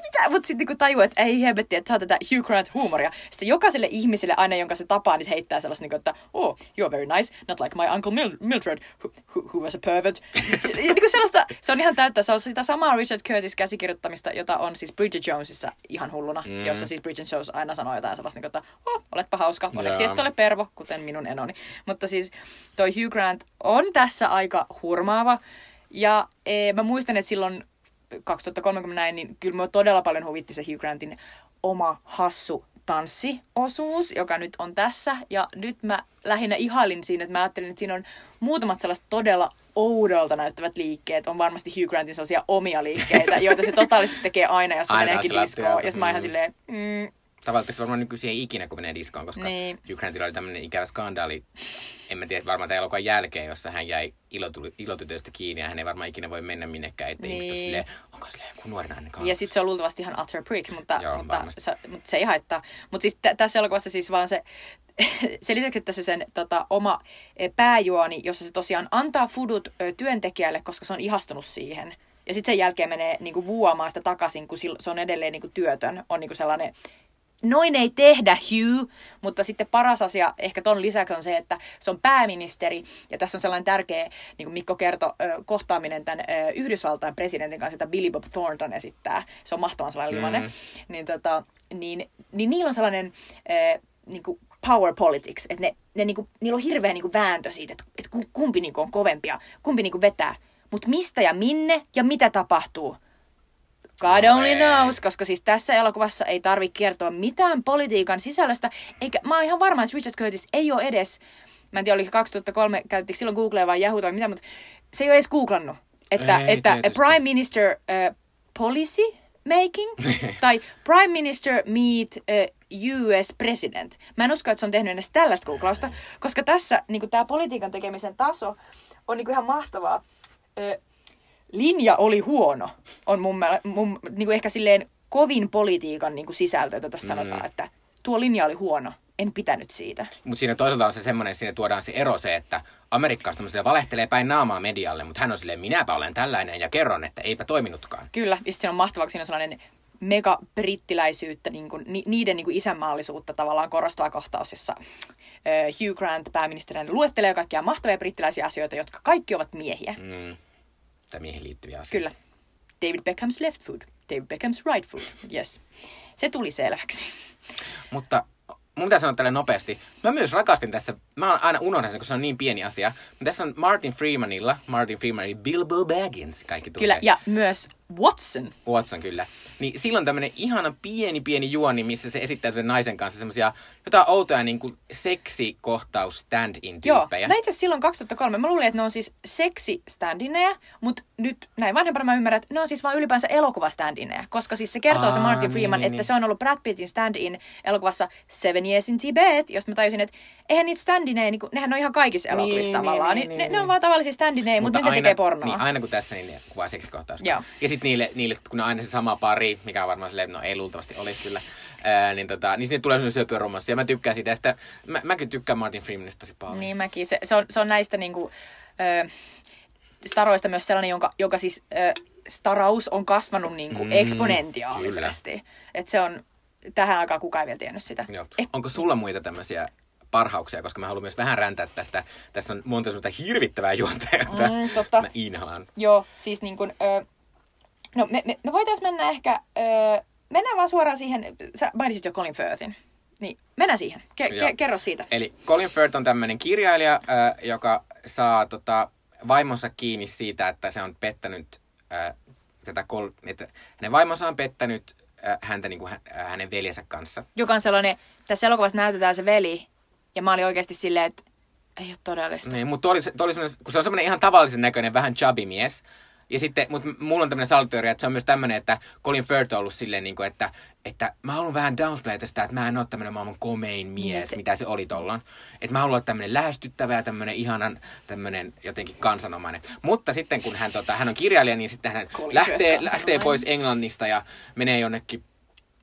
mitä, mutta sitten niinku tajuu, että ei helvetti, että saa tätä Hugh Grant-huumoria. Sitten jokaiselle ihmiselle aina, jonka se tapaa, niin se heittää sellaista niinku, että oh, you're very nice, not like my uncle Mil- Mildred, who, who, who was a pervert. ja, niinku sellaista, se on ihan täyttä, se on sitä samaa Richard Curtis käsikirjoittamista, jota on siis Bridget Jonesissa ihan hulluna, mm. jossa siis Bridget Jones aina sanoo jotain sellaista, niinku, että oh, oletpa hauska, onneksi Joo. et ole pervo, kuten minun enoni. Mutta siis toi Hugh Grant on tässä aika hurmaava. Ja ee, mä muistan, että silloin 2030 näin, niin kyllä mua todella paljon huvitti se Hugh Grantin oma hassu tanssiosuus, joka nyt on tässä. Ja nyt mä lähinnä ihailin siinä, että mä ajattelin, että siinä on muutamat sellaiset todella oudolta näyttävät liikkeet. On varmasti Hugh Grantin sellaisia omia liikkeitä, joita se totaalisesti tekee aina, jos se Aina meneekin diskoon. Ja sitten mä ihan silleen, mm, tavallaan varmaan nykyisin ei ikinä, kun menee diskoon, koska Niin. Hugh Grantilla oli tämmöinen ikävä skandaali, en mä tiedä, varmaan tämän elokuvan jälkeen, jossa hän jäi ilotuli- ilotytöistä kiinni ja hän ei varmaan ikinä voi mennä minnekään, että Niin. ihmiset on silleen, onko silleen joku nuori nainen kanssa. Ja sitten se on luultavasti ihan utter prick, mutta, Joo, mutta, se, mutta se ei haittaa. Mutta siis tä- tässä elokuvassa siis vaan se, se lisäksi, että se sen tota, oma e, pääjuoni, jossa se tosiaan antaa fudut ö, työntekijälle, koska se on ihastunut siihen. Ja sitten sen jälkeen menee niinku vuomaan sitä takaisin, kun se on edelleen niinku työtön. On niinku sellainen, noin ei tehdä, Hugh. Mutta sitten paras asia ehkä ton lisäksi on se, että se on pääministeri. Ja tässä on sellainen tärkeä, niin kuin Mikko kertoi, kohtaaminen tämän Yhdysvaltain presidentin kanssa, jota Billy Bob Thornton esittää. Se on mahtavan sellainen. Mm. Niin, tota, niin, niin niillä on sellainen niin kuin power politics, että ne, ne niinku, niillä on hirveä niinku vääntö siitä, että, että ku- kumpi niinku on kovempia, kumpi niinku vetää. Mutta mistä ja minne ja mitä tapahtuu? God only knows, koska siis tässä elokuvassa ei tarvi kertoa mitään politiikan sisällöstä, eikä mä oon ihan varma, että Richard Curtis ei ole edes, mä en tiedä, oliko 2003, käyttikö silloin Googlea vai Yahoo tai mitä, mutta se ei ole edes googlannut, että, Ei että tietysti. Prime Minister uh, Policy Making tai Prime Minister Meet uh, US President. Mä en usko, että se on tehnyt edes tällaista googlausta, koska tässä niin tämä politiikan tekemisen taso on niin ihan mahtavaa. Ö, linja oli huono, on mun, mun niin kuin ehkä silleen kovin politiikan niin kuin sisältö, jota tässä Mm. sanotaan, että tuo linja oli huono, en pitänyt siitä. Mutta siinä toisaalta on se semmoinen, siinä tuodaan se ero se, että amerikkalaiset valehtelee päin naamaa medialle, mutta hän on silleen, minäpä olen tällainen ja kerron, että eipä toiminutkaan. Kyllä, ja siinä on mahtavaa, kun siinä on sellainen mega brittiläisyyttä, niin kuin, ni, niiden niin kuin isänmaallisuutta tavallaan korostava kohtaus, jossa Hugh Grant pääministerinä luettelee kaikkia mahtavia brittiläisiä asioita, jotka kaikki ovat miehiä. Mm. Tai miehen liittyviä asioita. Kyllä. David Beckham's left foot, David Beckham's right foot, yes. Se tuli selväksi. Mutta mun pitää sanoa tälle nopeasti. Mä myös rakastin tässä, mä oon aina unohdan sen, kun se on niin pieni asia. Mutta tässä on Martin Freemanilla, Martin Freeman eli Bilbo Baggins, kaikki tuntee. Kyllä, ja myös Watson. Watson kyllä. Niin silloin tämmönen ihana pieni pieni juoni, missä se esittää sen naisen kanssa semmosia jotain outoja niin kuin seksikohtaus stand-in Joo, tyyppejä. mä itse silloin 2003, mä luulin, että ne on siis seksistandineja, mutta nyt näin vanhempana mä ymmärrän, että ne on siis vain ylipäänsä elokuvastandineja, koska siis se kertoo se Aa, Martin niin, Freeman, niin, että niin. se on ollut Brad Pittin stand-in elokuvassa Seven Years in Tibet, josta mä tajusin, että eihän niitä standineja, niin kuin, nehän on ihan kaikissa elokuvissa Niin, tavallaan, niin, niin, niin, ne, ne on niin. vaan tavallisia standineja, mutta, mutta ne tekee pornoa. Niin, aina kun tässä, niin ne kuvaa seksikohtausta. Joo. Ja sitten niille, niille, kun on aina se sama pari, mikä on varmaan silleen, no ei luultavasti olisi kyllä, Ää, niin, tota, niin sinne tulee sellainen söpöromanssi ja mä tykkään siitä. Ja sitä, mä, mäkin tykkään Martin Freemanista tosi paljon. Niin mäkin. Se, se, on, se on näistä niinku, ö, staroista myös sellainen, jonka, joka siis ö, staraus on kasvanut niinku Mm, eksponentiaalisesti. Et se on, tähän aikaan kukaan ei vielä tiennyt sitä. Joo. Eh, Onko sulla muita tämmöisiä parhauksia, koska mä haluan myös vähän räntää tästä. Tässä on monta semmoista hirvittävää juontajaa, Mm, totta. mä inhoan. Joo, siis niin kuin, ö, no me, me, me voitaisiin mennä ehkä, ö, mennään vaan suoraan siihen, sä mainitsit jo Colin Firthin, niin mennään siihen, ke, ke, kerro siitä. Eli Colin Firth on tämmöinen kirjailija, äh, joka saa tota, vaimonsa kiinni siitä, että se on pettänyt äh, tätä kol- että hänen vaimonsa on pettänyt äh, häntä niin kuin hä- äh, hänen veljensä kanssa. Joka on sellainen, tässä elokuvassa näytetään se veli, ja mä olin oikeasti silleen, että ei ole todellista. Niin, mutta oli, se- toi oli kun se on semmoinen ihan tavallisen näköinen, vähän chubby mies. Ja sitten, mutta mulla on tämmöinen salteoria, että se on myös tämmöinen, että Colin Firth on ollut silleen, niin kuin, että, että mä haluan vähän downsplayta sitä, että mä en ole tämmöinen maailman komein mies, Niin, se- mitä se oli tollon. Että mä haluan olla tämmöinen lähestyttävä ja tämmöinen ihanan, tämmöinen jotenkin kansanomainen. Mutta sitten kun hän, tota, hän on kirjailija, niin sitten hän Colin lähtee, lähtee pois Englannista ja menee jonnekin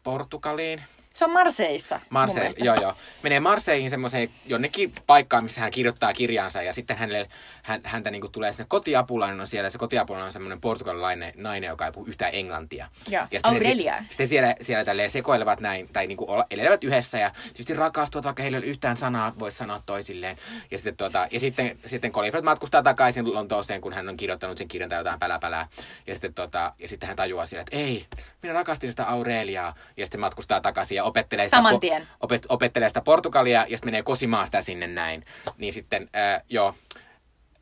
Portugaliin. Se on Marseissa, Marseille, mielestä. joo joo. Menee Marseihin semmoiseen jonnekin paikkaan, missä hän kirjoittaa kirjansa ja sitten hänelle, hän, häntä niinku tulee sinne kotiapulainen on siellä. Se kotiapulainen on semmoinen portugalilainen nainen, joka ei puhu yhtään englantia. Joo, sitten he si- Aurelia. sitten siellä, siellä tälleen sekoilevat näin, tai niinku olla, elelevät yhdessä ja tietysti rakastuvat, vaikka heillä ei ole yhtään sanaa, voisi sanoa toisilleen. Ja sitten, tuota, ja sitten, sitten Colin Firth matkustaa takaisin Lontooseen, kun hän on kirjoittanut sen kirjan tai jotain päläpälää. Ja sitten, tuota, ja sitten hän tajuaa siellä, että ei, minä rakastin sitä Aureliaa. Ja sitten se matkustaa takaisin ja opettelee sitä, Saman po- tien. opet, opettelee sitä Portugalia ja sitten menee kosimaan sitä sinne näin. Niin sitten, ää, joo.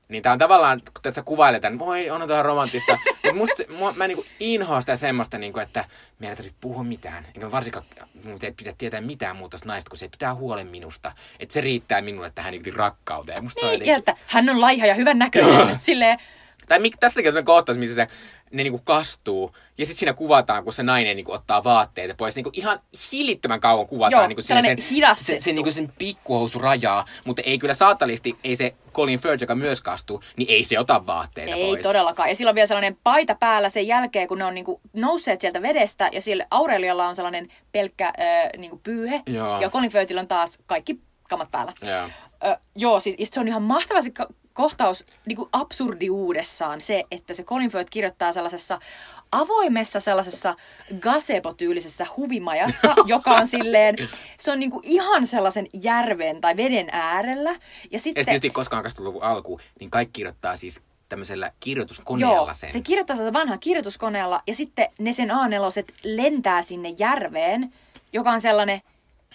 Niin tää on tavallaan, kun tässä kuvailee tämän, voi, on tuohon romanttista. Mutta musta, mua, mä niinku inhoan sitä semmoista, niinku, että meidän ei tarvitse puhua mitään. Eikä varsinkaan, mun ei pitää tietää mitään muuta naista, kun se pitää huolen minusta. Että se riittää minulle tähän niinku rakkauteen. Musta se on Niin, jotenkin... ja että hän on laiha ja hyvän näköinen. Silleen, Tai mik, tässäkin on kohtaus, missä se, ne niinku kastuu. Ja sitten siinä kuvataan, kun se nainen niinku ottaa vaatteita pois. Niinku ihan hillittömän kauan kuvataan Joo, niinku sellainen sen, hidastettu. sen, sen, niinku sen pikkuhousu rajaa. Mutta ei kyllä saatalisti, ei se Colin Firth, joka myös kastuu, niin ei se ota vaatteita ei pois. todellakaan. Ja sillä on vielä sellainen paita päällä sen jälkeen, kun ne on niinku nousseet sieltä vedestä. Ja sillä Aurelialla on sellainen pelkkä äh, niinku pyyhe. Joo. Ja Colin Firthillä on taas kaikki kamat päällä. Joo. Ö, joo, siis se on ihan mahtava se kohtaus niin kuin absurdiudessaan se, että se Colin Firth kirjoittaa sellaisessa avoimessa sellaisessa gazebo-tyylisessä huvimajassa, joka on silleen, se on niinku ihan sellaisen järven tai veden äärellä. Ja Ja sitten, sitten tietysti koskaan 20-luvun alku, niin kaikki kirjoittaa siis tämmöisellä kirjoituskoneella joo, sen. se kirjoittaa sitä vanhaa kirjoituskoneella ja sitten ne sen a lentää sinne järveen, joka on sellainen,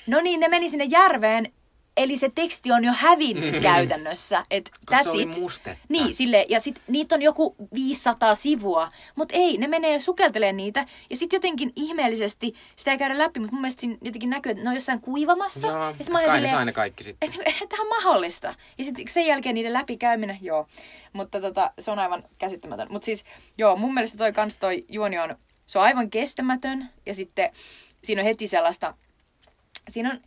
no niin, ne meni sinne järveen, eli se teksti on jo hävinnyt käytännössä. Et that's se oli it. mustetta. Niin, sille, ja sit niitä on joku 500 sivua, mutta ei, ne menee sukeltelee niitä, ja sitten jotenkin ihmeellisesti sitä ei käydä läpi, mutta mun mielestä siinä jotenkin näkyy, että ne on jossain kuivamassa. Joo, ja sit mä kai silleen, ne kaikki sitten. että et, tämä on mahdollista. Ja sitten sen jälkeen niiden läpikäyminen, joo. Mutta tota, se on aivan käsittämätön. Mutta siis, joo, mun mielestä toi kans toi juoni on, se on aivan kestämätön. Ja sitten siinä on heti sellaista, siinä on,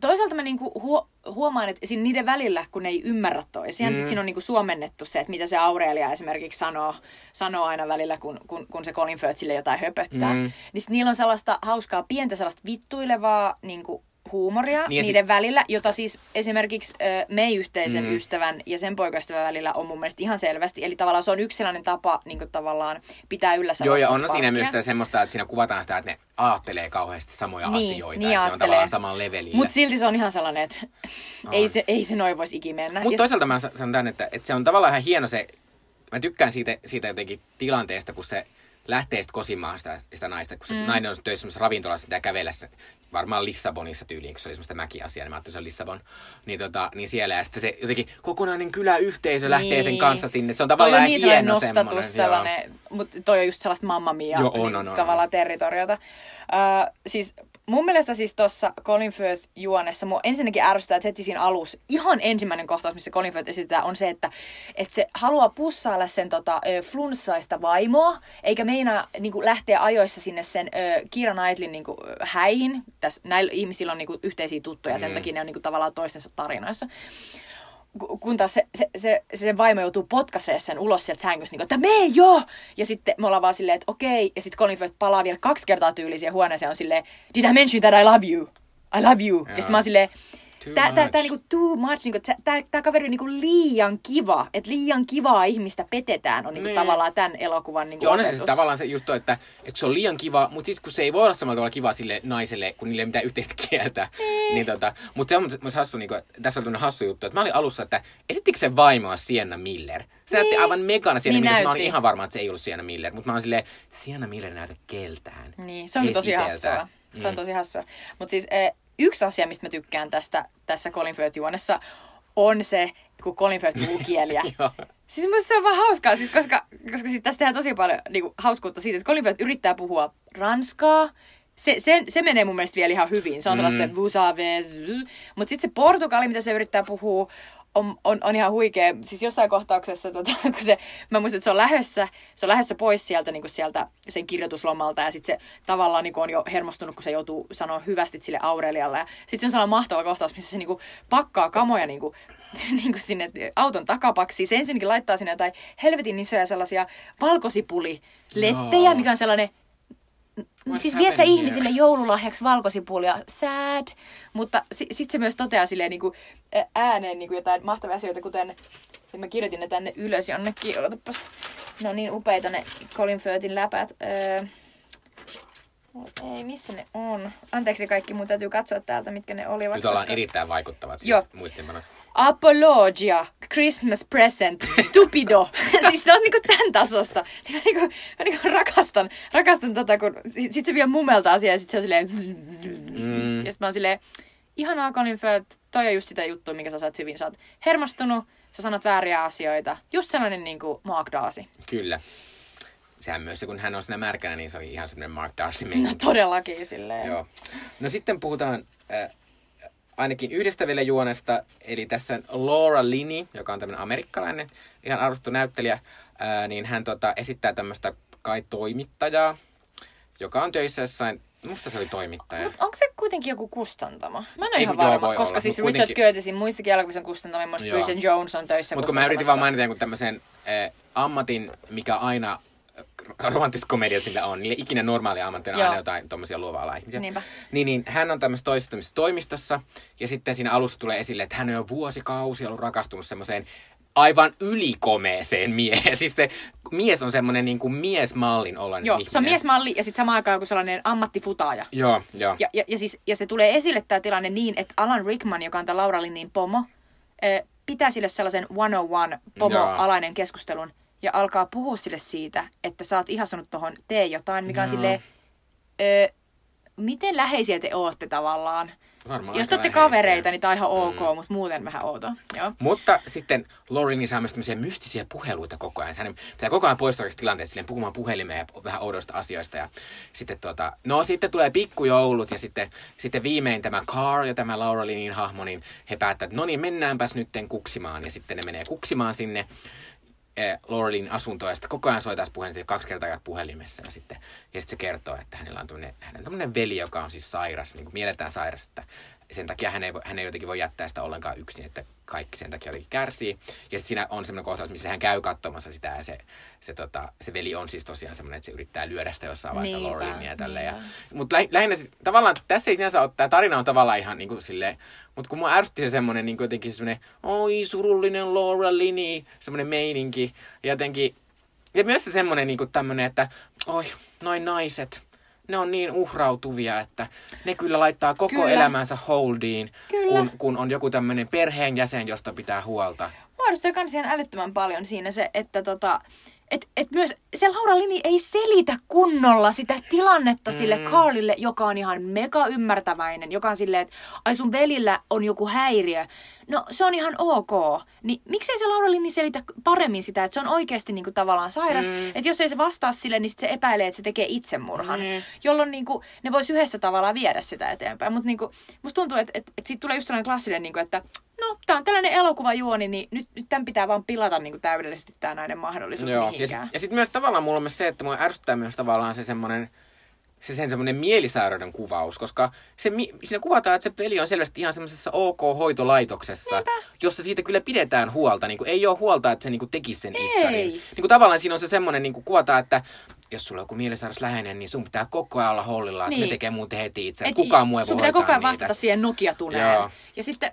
toisaalta mä niinku huo, huomaan, että siinä niiden välillä, kun ne ei ymmärrä toisiaan, mm. sit siinä on niinku suomennettu se, että mitä se Aurelia esimerkiksi sanoo, sanoo aina välillä, kun, kun, kun se Colin Firth sille jotain höpöttää. Mm. Niin sit niillä on sellaista hauskaa, pientä sellaista vittuilevaa niinku, huumoria Niin niiden välillä, jota siis esimerkiksi ö, me-yhteisen Mm. mm. ystävän ja sen poikaystävän välillä on mun mielestä ihan selvästi. Eli tavallaan se on yksi sellainen tapa niin kuin tavallaan pitää yllä Joo, ja on siinä myös sitä semmoista, että siinä kuvataan sitä, että ne aattelee kauheasti samoja Niin, asioita. niin että ne on tavallaan samalla levelillä. Mutta silti se on ihan sellainen, että ei se, ei se noin voisi ikinä mennä. Mutta toisaalta mä sa- sanon tämän, että, että se on tavallaan ihan hieno se, mä tykkään siitä, siitä jotenkin tilanteesta, kun se lähtee sitten kosimaan sitä, sitä naista, kun se mm. nainen on töissä semmoisessa ravintolassa ja kävellä se, varmaan Lissabonissa tyyliin, kun se oli semmoista mäkiasiaa, niin mä ajattelin, että se on Lissabon. Niin, tota, niin siellä, ja sitten se jotenkin kokonainen kyläyhteisö lähtee sen Niin. kanssa sinne. Se on toi tavallaan on niin hieno nostatus, semmoinen. sellainen, mutta toi on just sellaista mamma mia, Joo, on, niin, on, on, tavallaan territoriota. Uh, siis mun mielestä siis tuossa Colin Firth juonessa, mua ensinnäkin ärsyttää, että heti siinä alussa, ihan ensimmäinen kohtaus, missä Colin Firth esitetään, on se, että, että se haluaa pussailla sen tota, flunssaista vaimoa, eikä meinaa niin kuin, lähteä ajoissa sinne sen ö, Kira Knightlin niin kuin, häihin. Tässä, näillä ihmisillä on niin kuin, yhteisiä tuttuja, sen Mm. takia ne on niin kuin, tavallaan toistensa tarinoissa. Ku- kun taas se, se, se, se vaimo joutuu potkaisee sen ulos sieltä sängystä, niin kuin, että mene jo! Ja sitten me ollaan vaan silleen, että okei. Ja sitten Colin Firth palaa vielä kaksi kertaa tyylisiä huoneeseen on silleen, did I mention that I love you? I love you. Ja sitten mä oon silleen, Too tää, tää, niinku too much, niinku, tää, tää, kaveri on niinku liian kiva. Että liian kivaa ihmistä petetään on niinku Niin. tavallaan tämän elokuvan niinku Joo, on se opetus. siis tavallaan se just toi, että, että se on liian kiva, mutta siis kun se ei voi olla samalla tavalla kiva sille naiselle, kun niille ei mitään yhteistä kieltä. Niin, tota, mutta se on myös hassu, niin kuin, tässä on tämmöinen hassu juttu, että mä olin alussa, että esittikö se vaimoa Sienna Miller? Se näytti Niin. aivan megana Sienna Niin Miller, että mä olin näytti. ihan varma, että se ei ollut Sienna Miller. Mutta mä olin silleen, Sienna Miller näytä keltään. Niin, se on tosi hassua. Se on Mm. tosi hassua. Mutta siis eh, yksi asia, mistä mä tykkään tästä, tässä Colin Firth-juonessa, on se, kun Colin Firth puhuu kieliä. Siis musta se on vaan hauskaa, siis koska, koska siis tästä tehdään tosi paljon niin hauskuutta siitä, että Colin Firth yrittää puhua ranskaa. Se, se, se menee mun mielestä vielä ihan hyvin. Se on sellaista, Mm. että vous savez. Mutta sitten se portugali, mitä se yrittää puhua, on, on, on ihan huikea. Siis jossain kohtauksessa, tota, kun se, mä muistan, että se on lähössä, se on lähössä pois sieltä, niin sieltä sen kirjoituslomalta. Ja sitten se tavallaan niin on jo hermostunut, kun se joutuu sanoa hyvästi sille Aurelialle. Ja sitten se on sellainen mahtava kohtaus, missä se niin pakkaa kamoja niin kuin, niin kuin sinne auton takapaksiin. Se ensinnäkin laittaa sinne jotain helvetin isoja sellaisia valkosipulilettejä, Joo. mikä on sellainen What's siis viet sä ihmisille here? joululahjaksi valkosipulia, sad, mutta si- sitten se myös toteaa silleen niin kuin, ääneen niin kuin jotain mahtavia asioita, kuten mä kirjoitin ne tänne ylös jonnekin, ootapas, ne on niin upeita ne Colin Firthin läpät. Öö, ei, missä ne on? Anteeksi kaikki, mun täytyy katsoa täältä, mitkä ne olivat. Nyt ollaan koska- erittäin vaikuttavat siis Joo. muistinpanot. Apologia, Christmas present, stupido. siis ne on niinku tämän tasosta. Niin mä, niinku, mä niinku rakastan, rakastan tota, kun sit, sit se vielä mummeltaa asiaa ja sit se on silleen... Mm. Ja sit mä oon silleen, ihanaa Colin Firth, toi on just sitä juttua, minkä sä saat hyvin. Sä oot hermostunut, sä sanot vääriä asioita. Just sellainen niinku Mark Darcy. Kyllä. Sehän myös kun hän on siinä märkänä, niin se oli ihan semmoinen Mark Darcy No todellakin silleen. Joo. No sitten puhutaan äh, ainakin yhdestä vielä juonesta, eli tässä Laura Linney, joka on tämmöinen amerikkalainen, ihan arvostettu näyttelijä, ää, niin hän tota, esittää tämmöistä kai toimittajaa, joka on töissä jossain, musta se oli toimittaja. Mut onko se kuitenkin joku kustantama? Mä en ole ihan varma, koska olla, siis Richard kuitenkin- Curtisin muissakin elokuvissa on kustantama. Bridget Jones on töissä Mutta kun mä yritin vaan mainita jonkun tämmöisen äh, ammatin, mikä aina romantisessa komediassa on, niille ikinä normaalia ammattina aina jotain alaa ihmisiä. Niinpä. Niin, niin hän on tämmöisessä toisessa toimistossa, ja sitten siinä alussa tulee esille, että hän on jo vuosikausia ollut rakastunut semmoiseen aivan ylikomeeseen mieheen. Siis se mies on semmoinen niin kuin miesmallin oloinen Joo, ihminen. se on miesmalli ja sitten samaan aikaan joku sellainen ammattifutaaja. Joo, joo. Ja, ja, ja, siis, ja se tulee esille tämä tilanne niin, että Alan Rickman, joka on tämä Laura Linnin pomo, pitää sille sellaisen 101 pomo-alainen keskustelun ja alkaa puhua sille siitä, että sä oot ihastunut tohon tee jotain, mikä on silleen, ö, miten läheisiä te ootte tavallaan. Varmaan Jos te olette kavereita, niin tää on ihan ok, Mm. mutta muuten vähän outo. Joo. Mutta sitten Laurini saa myös tämmöisiä mystisiä puheluita koko ajan. Hänen pitää koko ajan poistua kaikista tilanteesta silleen puhumaan puhelimeen ja vähän oudoista asioista. Ja sitten tuota, no sitten tulee pikkujoulut ja sitten, sitten viimein tämä Carl ja tämä Laura Linin hahmo, niin he päättävät, että no niin, mennäänpäs nytten kuksimaan. Ja sitten ne menee kuksimaan sinne Laurelin asuntoon ja sitten koko ajan soitaisi puheen sitten kaksi kertaa puhelimessa ja sitten, ja sitten se kertoo, että hänellä on tämmöinen, hänen tämmöinen veli, joka on siis sairas, niin kuin mielletään sairas, että sen takia hän ei, voi- hän ei jotenkin voi jättää sitä ollenkaan yksin, että kaikki sen takia jotenkin kärsii. Ja sitten siinä on semmoinen kohtaus, missä hän käy katsomassa sitä ja se, se, tota, se veli on siis tosiaan semmoinen, että se yrittää lyödä sitä jossain vaiheessa Laurelinia ja tälleen. Mutta lä, lähinnä siis, tavallaan tässä ei sinänsä ole, tämä tarina on tavallaan ihan niin kuin silleen, mutta kun mua ärsytti se semmoinen niin jotenkin semmoinen, oi surullinen Laura Lini, semmoinen meininki. Ja jotenkin, ja myös se semmoinen niin kuin tämmöinen, että oi, noin naiset, ne on niin uhrautuvia, että ne kyllä laittaa koko Kyllä. elämänsä holdiin, Kyllä. kun, kun on joku tämmöinen perheenjäsen, josta pitää huolta. muodostaa kans ihan älyttömän paljon siinä se, että tota, et, et myös se Laura Lini ei selitä kunnolla sitä tilannetta mm. sille Carlille, joka on ihan mega ymmärtäväinen, joka on silleen, että ai sun velillä on joku häiriö. No se on ihan ok. Niin miksei se Laura Lini selitä paremmin sitä, että se on oikeasti niinku tavallaan sairas. Mm. Että jos ei se vastaa sille, niin sit se epäilee, että se tekee itsemurhan. Mm. Jolloin niinku, ne vois yhdessä tavallaan viedä sitä eteenpäin. Mutta niinku, musta tuntuu, että et, et siitä tulee just sellainen klassinen, niinku, että no, tää on tällainen elokuvajuoni, niin nyt, nyt tämän pitää vaan pilata niinku täydellisesti tämä näiden mahdollisuus Joo. Ja, mihinkään. sit, ja sitten myös tavallaan mulla on myös se, että mua ärsyttää myös tavallaan se semmoinen, se sen semmoinen mielisairauden kuvaus, koska se, siinä kuvataan, että se veli on selvästi ihan semmoisessa OK-hoitolaitoksessa, Niinpä. jossa siitä kyllä pidetään huolta. Niin kuin, ei ole huolta, että se niin kuin, tekisi sen itse. Niin, niin kuin, tavallaan siinä on se semmoinen, niin kuin kuvataan, että jos sulla on joku mielisairas läheinen, niin sun pitää koko ajan olla hollilla, että Niin. ne tekee muuten heti itse. Et Kukaan muu ei sun pitää koko ajan vastata niitä. siihen Nokia-tuneen. Joo. Ja sitten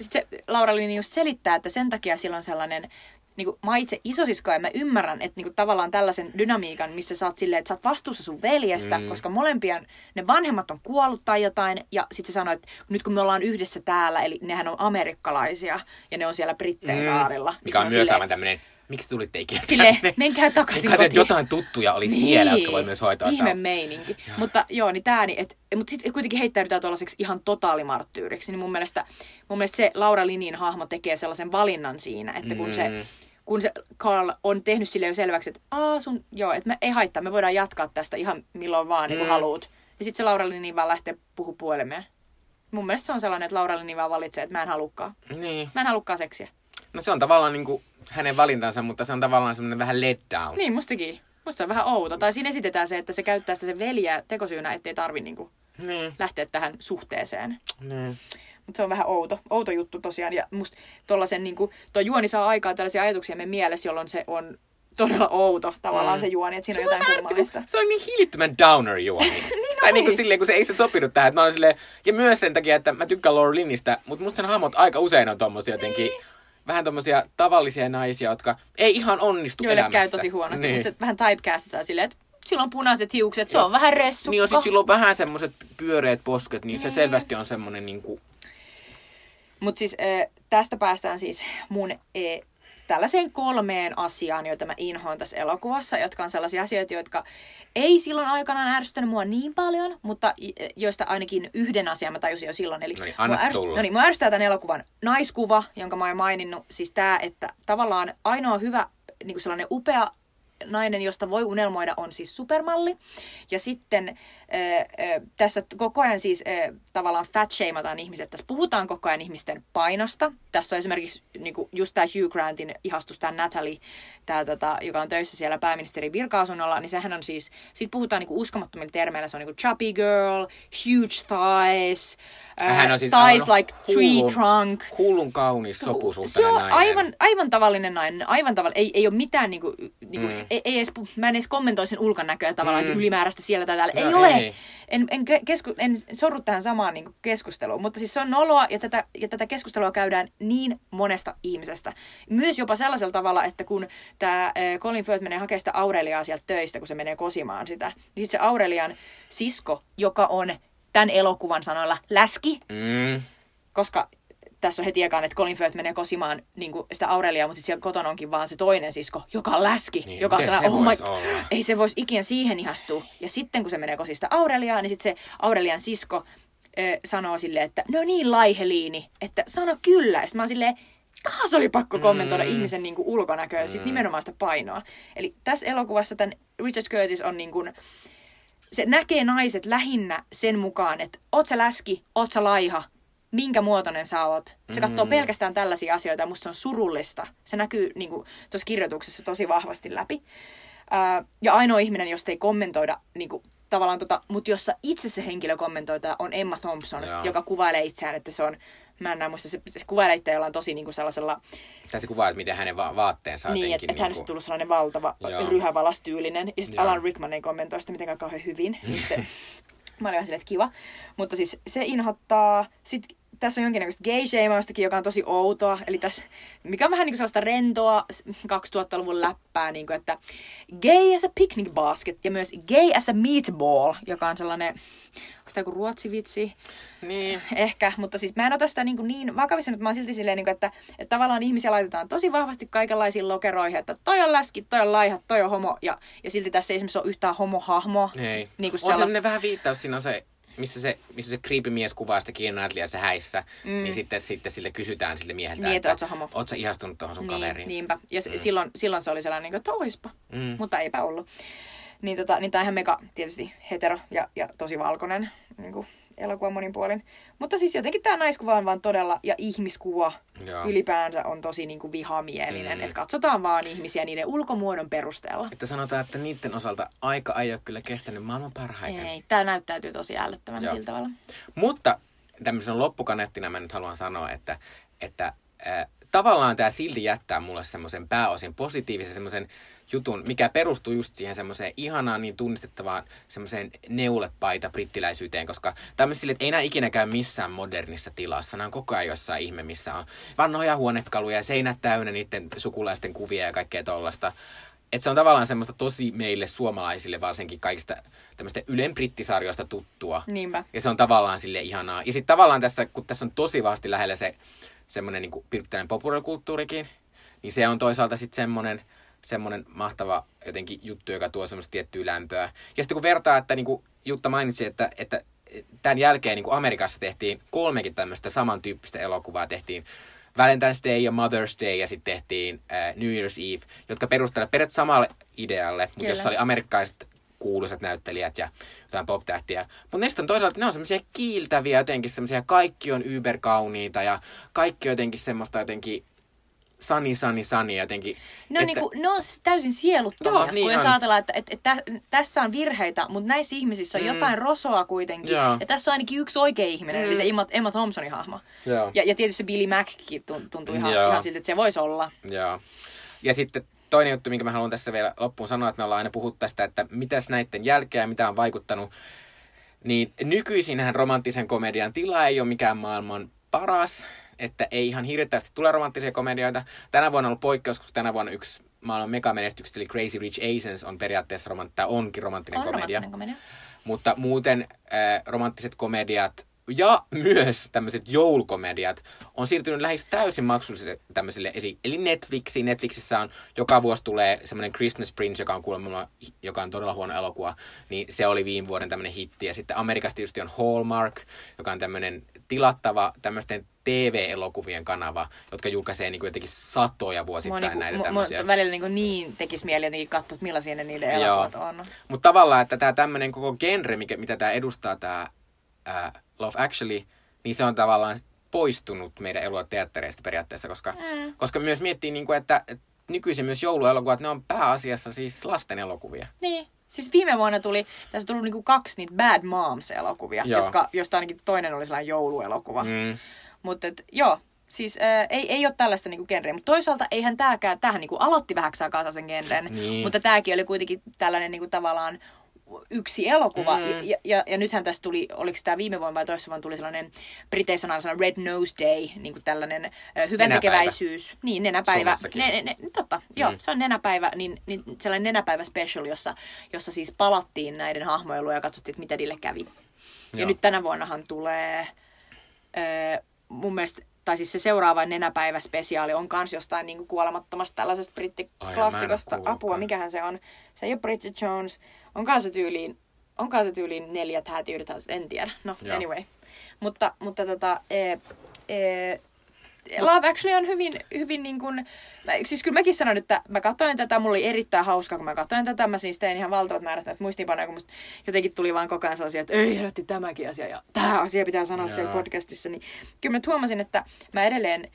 sit se Laura Lini just selittää, että sen takia sillä on sellainen, niin kuin, mä itse isosisko ja mä ymmärrän, että niin kuin, tavallaan tällaisen dynamiikan, missä sä oot silleen, että sä oot vastuussa sun veljestä, mm. koska molempien, ne vanhemmat on kuollut tai jotain, ja sitten se sanoi, että nyt kun me ollaan yhdessä täällä, eli nehän on amerikkalaisia, ja ne on siellä Brittein saarilla. niin Mikä se on myös silleen- aivan tämmöinen, miksi tulitte ikinä tänne? menkää takaisin kotiin. jotain tuttuja oli siellä, jotka voi myös hoitaa Ihme sitä. meininki. Mutta joo, niin tää, niin, et, mutta sitten kuitenkin heittäydytään tuollaiseksi ihan totaalimarttyyriksi. Niin mun mielestä, mun mielestä se Laura Linin hahmo tekee sellaisen valinnan siinä, että kun se, Mm. kun se Carl on tehnyt sille jo selväksi, että Aa, sun, joo, että me ei haittaa, me voidaan jatkaa tästä ihan milloin vaan, niin kuin Mm. haluut. Ja sitten se Laura Linin vaan lähtee puhu puhelimeen. Mun mielestä se on sellainen, että Laura Linin vaan valitsee, että mä en halukkaan. Niin. Mä en halukkaan seksiä. No se on tavallaan niin kuin hänen valintansa, mutta se on tavallaan semmoinen vähän let down. Niin, mustakin. Musta on vähän outo. Tai siinä esitetään se, että se käyttää sitä sen veljeä tekosyynä, ettei tarvi niinku Niin. lähteä tähän suhteeseen. niin. Mutta se on vähän outo, outo juttu tosiaan. Ja musta tollasen, niinku, tuo juoni saa aikaa tällaisia ajatuksia meidän mielessä, jolloin se on todella outo tavallaan Mm. se juoni, että siinä on Se on jotain vähän, kummallista. Se on niin hillittömän downer juoni. niin tai niin kuin silleen, kun se ei se sopinut tähän. Mä silleen, ja myös sen takia, että mä tykkään Laura Linnistä, mutta musta sen hahmot aika usein on tommosia jotenkin, Niin. Vähän tommosia tavallisia naisia, jotka ei ihan onnistu Joille elämässä. käy tosi huonosti. Niin. Musta vähän typecastetaan silleen, että sillä on punaiset hiukset, se on vähän ressukka. Niin, ja sit sillä on vähän semmoset pyöreät posket, niin se selvästi on semmonen niinku... Mutta siis äh, tästä päästään siis mun äh, tällaiseen kolmeen asiaan, joita mä inhoan tässä elokuvassa, jotka on sellaisia asioita, jotka ei silloin aikanaan ärsyttänyt mua niin paljon, mutta joista ainakin yhden asian mä tajusin jo silloin. Eli No niin, anna mua, tulla. no niin, mua ärsyttää tämän elokuvan naiskuva, jonka mä oon maininnut. Siis tämä, että tavallaan ainoa hyvä, niin kuin sellainen upea nainen, josta voi unelmoida, on siis supermalli. Ja sitten tässä koko ajan siis tavallaan fat shameataan ihmiset. Tässä puhutaan koko ajan ihmisten painosta. Tässä on esimerkiksi niinku, just tämä Hugh Grantin ihastus, tämä Natalie, tää, tota, joka on töissä siellä pääministerin virka-asunnolla, niin sehän on siis, siitä puhutaan niinku uskomattomilla termeillä. Se on niinku chubby girl, huge thighs, Hän on siis thighs like tree hullun- trunk. Hullun kaunis Se sopusuhtainen on nainen. aivan, aivan tavallinen nainen, aivan tavallinen. Ei, ei ole mitään, niinku, niinku, Mm. ei, ei edes, mä en edes kommentoi sen ulkonäköä tavallaan Mm. mm. ylimääräistä siellä tai täällä. Ei Joo, ole. Ei. En, en, ke- kesku, en sorru tähän samaan niinku, keskusteluun, mutta siis se on noloa ja tätä, ja tätä keskustelua käydään niin monesta ihmisestä. Myös jopa sellaisella tavalla, että kun tämä Colin Firth menee hakemaan sitä Aureliaa sieltä töistä, kun se menee kosimaan sitä, niin sitten se Aurelian sisko, joka on tämän elokuvan sanoilla läski, Mm. koska tässä on heti ekaan, että Colin Firth menee kosimaan niin kuin sitä Aureliaa, mutta sitten siellä kotona onkin vaan se toinen sisko, joka on läski. Niin, joka on sellainen, se oh my, olla? ei se voisi ikinä siihen ihastua. Ja sitten kun se menee kosi sitä Aureliaa, niin sitten se Aurelian sisko ö, sanoo silleen, että no niin laiheliini, että sano kyllä. Ja mä oon silleen, taas oli pakko kommentoida Mm. ihmisen niin kuin ulkonäköä, siis nimenomaan sitä painoa. Eli tässä elokuvassa tämän Richard Curtis on niin kuin, se näkee naiset lähinnä sen mukaan, että oot sä läski, oot sä laiha, minkä muotoinen sä oot. Se katsoo Mm. pelkästään tällaisia asioita ja musta se on surullista. Se näkyy niin tuossa kirjoituksessa tosi vahvasti läpi. Ää, ja ainoa ihminen, josta ei kommentoida niin kuin, tavallaan tota, mutta jossa itse se henkilö kommentoita on Emma Thompson, Joo. joka kuvailee itseään, että se on, mä en näe muista, se, se kuvailee itseään jollain tosi niin kuin sellaisella, Tai se kuvaa, että miten hänen va- vaatteensa niin, että et hänestä on niinku- tullut sellainen valtava Joo. ryhävalastyylinen. Ja sitten. Alan Rickman ei kommentoi sitä mitenkään kauhean hyvin. Niin sitten, mä olin vähän silleen, että kiva. Mutta siis se inhottaa. Sitten tässä on jonkinnäköistä gay shamaustakin, joka on tosi outoa. Eli tässä, mikä on vähän niin kuin sellaista rentoa s- 2000-luvun läppää, niin kuin, että gay as a picnic basket ja myös gay as a meatball, joka on sellainen, onko tämä joku ruotsivitsi? Niin. Ehkä, mutta siis mä en ota sitä niin, kuin niin vakavissa, mutta mä oon silti silleen, niin kuin, että, että tavallaan ihmisiä laitetaan tosi vahvasti kaikenlaisiin lokeroihin, että toi on läski, toi on laiha, toi on homo, ja, ja silti tässä ei esimerkiksi ole yhtään homohahmoa. Ei. Niin kuin on sellainen vähän viittaus, siinä on se, missä se, missä se creepy mies kuvaa sitä Keanu Knightleyä se häissä, mm. niin sitten, sitten sille kysytään sille mieheltä, Niin, että oot sä homo. oot sä ihastunut tuohon sun Niin, kaveriin. niinpä. Ja mm. silloin, silloin se oli sellainen, niin että oispa, Mm. mutta eipä ollut. Niin, tota, niin tämä on ihan mega tietysti hetero ja, ja tosi valkoinen niin kuin elokuva monin puolin. Mutta siis jotenkin tämä naiskuva on vaan todella, ja ihmiskuva Joo. ylipäänsä on tosi niin kuin vihamielinen. Mm. Että katsotaan vaan ihmisiä niiden ulkomuodon perusteella. Että sanotaan, että niiden osalta aika ei ole kyllä kestänyt maailman parhaiten. Ei, tämä näyttäytyy tosi ällöttävän Joo. sillä tavalla. Mutta tämmöisen loppukaneettina mä nyt haluan sanoa, että, että äh, tavallaan tämä silti jättää mulle semmoisen pääosin positiivisen semmoisen jutun, mikä perustuu just siihen semmoiseen ihanaan niin tunnistettavaan semmoiseen neulepaita brittiläisyyteen, koska tämmöisille, että ei nämä ikinä käy missään modernissa tilassa. Nämä on koko ajan jossain ihme, missä on vanhoja huonekaluja ja seinät täynnä niiden sukulaisten kuvia ja kaikkea tollasta. Että se on tavallaan semmoista tosi meille suomalaisille varsinkin kaikista tämmöistä Ylen brittisarjoista tuttua. Niinpä. Ja se on tavallaan sille ihanaa. Ja sitten tavallaan tässä, kun tässä on tosi vahvasti lähellä se semmoinen niin brittiläinen populaarikulttuurikin, niin se on toisaalta sitten semmoinen, semmoinen mahtava jotenkin juttu, joka tuo semmoista tiettyä lämpöä. Ja sitten kun vertaa, että niin kuin Jutta mainitsi, että, että tämän jälkeen niin kuin Amerikassa tehtiin kolmekin tämmöistä samantyyppistä elokuvaa. Tehtiin Valentine's Day ja Mother's Day ja sitten tehtiin äh, New Year's Eve, jotka perustelevat periaatteessa samalle idealle, mutta jossa oli amerikkalaiset kuuluisat näyttelijät ja jotain pop-tähtiä. Mutta ne on toisaalta, ne on semmoisia kiiltäviä jotenkin, semmoisia kaikki on yberkauniita ja kaikki on jotenkin semmoista jotenkin sani, sani, sani jotenkin. Ne on, että- niinku, ne on s- täysin sieluttomia, Joo, niin kun jos ajatellaan, että, että, että tä- tässä on virheitä, mutta näissä ihmisissä on Mm. jotain rosoa kuitenkin. Joo. Ja tässä on ainakin yksi oikea ihminen, Mm. eli se Emma, Emma Thompsonin hahmo. Joo. Ja, ja tietysti se Billy Mackin tun- tuntui ihan, Joo. ihan siltä, että se voisi olla. Joo. Ja sitten toinen juttu, minkä mä haluan tässä vielä loppuun sanoa, että me ollaan aina puhuttu tästä, että mitäs näiden jälkeen ja mitä on vaikuttanut. Niin nykyisinhän romanttisen komedian tila ei ole mikään maailman paras, että ei ihan hirveästi tule romanttisia komedioita. Tänä vuonna on ollut poikkeus, koska tänä vuonna yksi maailman megamenestyksestä, eli Crazy Rich Asians, on periaatteessa romant- tai onkin romanttinen On komedia. romanttinen komedia. Mutta muuten äh, romanttiset komediat ja myös tämmöiset joulukomediat on siirtynyt lähes täysin maksullisille tämmöisille. Eli, eli Netflixiin. Netflixissä on joka vuosi tulee semmoinen Christmas Prince, joka on kuulemma, joka on todella huono elokuva. Niin se oli viime vuoden tämmöinen hitti. Ja sitten Amerikassa tietysti on Hallmark, joka on tämmöinen tilattava tämmöisten TV-elokuvien kanava, jotka julkaisee niin kuin jotenkin satoja Mua vuosittain niinku, näitä tämmöisiä. mu- välillä niinku niin tekisi mieli jotenkin katsoa, että millaisia ne niiden Joo. elokuvat on. Mutta tavallaan, että tämä tämmöinen koko genre, mikä, mitä tämä edustaa, tämä Love Actually, niin se on tavallaan poistunut meidän elokuvateattereista periaatteessa, koska, Mm. koska myös miettii, niin kuin, että että nykyisin myös jouluelokuvat, ne on pääasiassa siis lasten elokuvia. Niin. Siis viime vuonna tuli, tässä tullut niinku kaksi niitä Bad Moms-elokuvia, Joo. jotka, josta ainakin toinen oli sellainen jouluelokuva. Mm. Mutta joo, siis ää, ei, ei ole tällaista niinku genreä. Mutta toisaalta eihän tääkään, tähän niinku aloitti vähäksi aikaa sen genren. Niin. Mutta tämäkin oli kuitenkin tällainen niinku tavallaan yksi elokuva. Mm. Ja, ja, ja, nythän tässä tuli, oliko tämä viime vuonna vai toissa vuonna tuli sellainen, Briteissä on sellainen Red Nose Day, niin kuin tällainen hyväntekeväisyys. Niin, nenäpäivä. Ne, ne, ne, totta, joo, Mm. se on nenäpäivä, niin, niin sellainen nenäpäivä special, jossa, jossa siis palattiin näiden hahmojen luo ja katsottiin, että mitä niille kävi. Ja Joo. nyt tänä vuonnahan tulee öö, mun mielestä, tai siis se seuraava nenäpäivä-spesiaali on kans jostain niinku kuolemattomasta tällaisesta brittiklassikosta. Apua, mikähän se on? Se ei ole Bridget Jones. Onkaan se tyyliin, onkaan se tyyliin neljät hätiydet, en tiedä. No, Joo. anyway. Mutta, mutta tota, e, e, Love Actually on hyvin, hyvin niin kuin, mä, siis kyllä mäkin sanon, että mä katsoin tätä, mulla oli erittäin hauskaa, kun mä katsoin tätä, mä siis tein ihan valtavat määrät näitä muistiinpanoja, kun musta jotenkin tuli vaan koko ajan sellaisia, että ei herätti tämäkin asia ja tämä asia pitää sanoa siellä podcastissa, niin kyllä mä nyt huomasin, että mä edelleen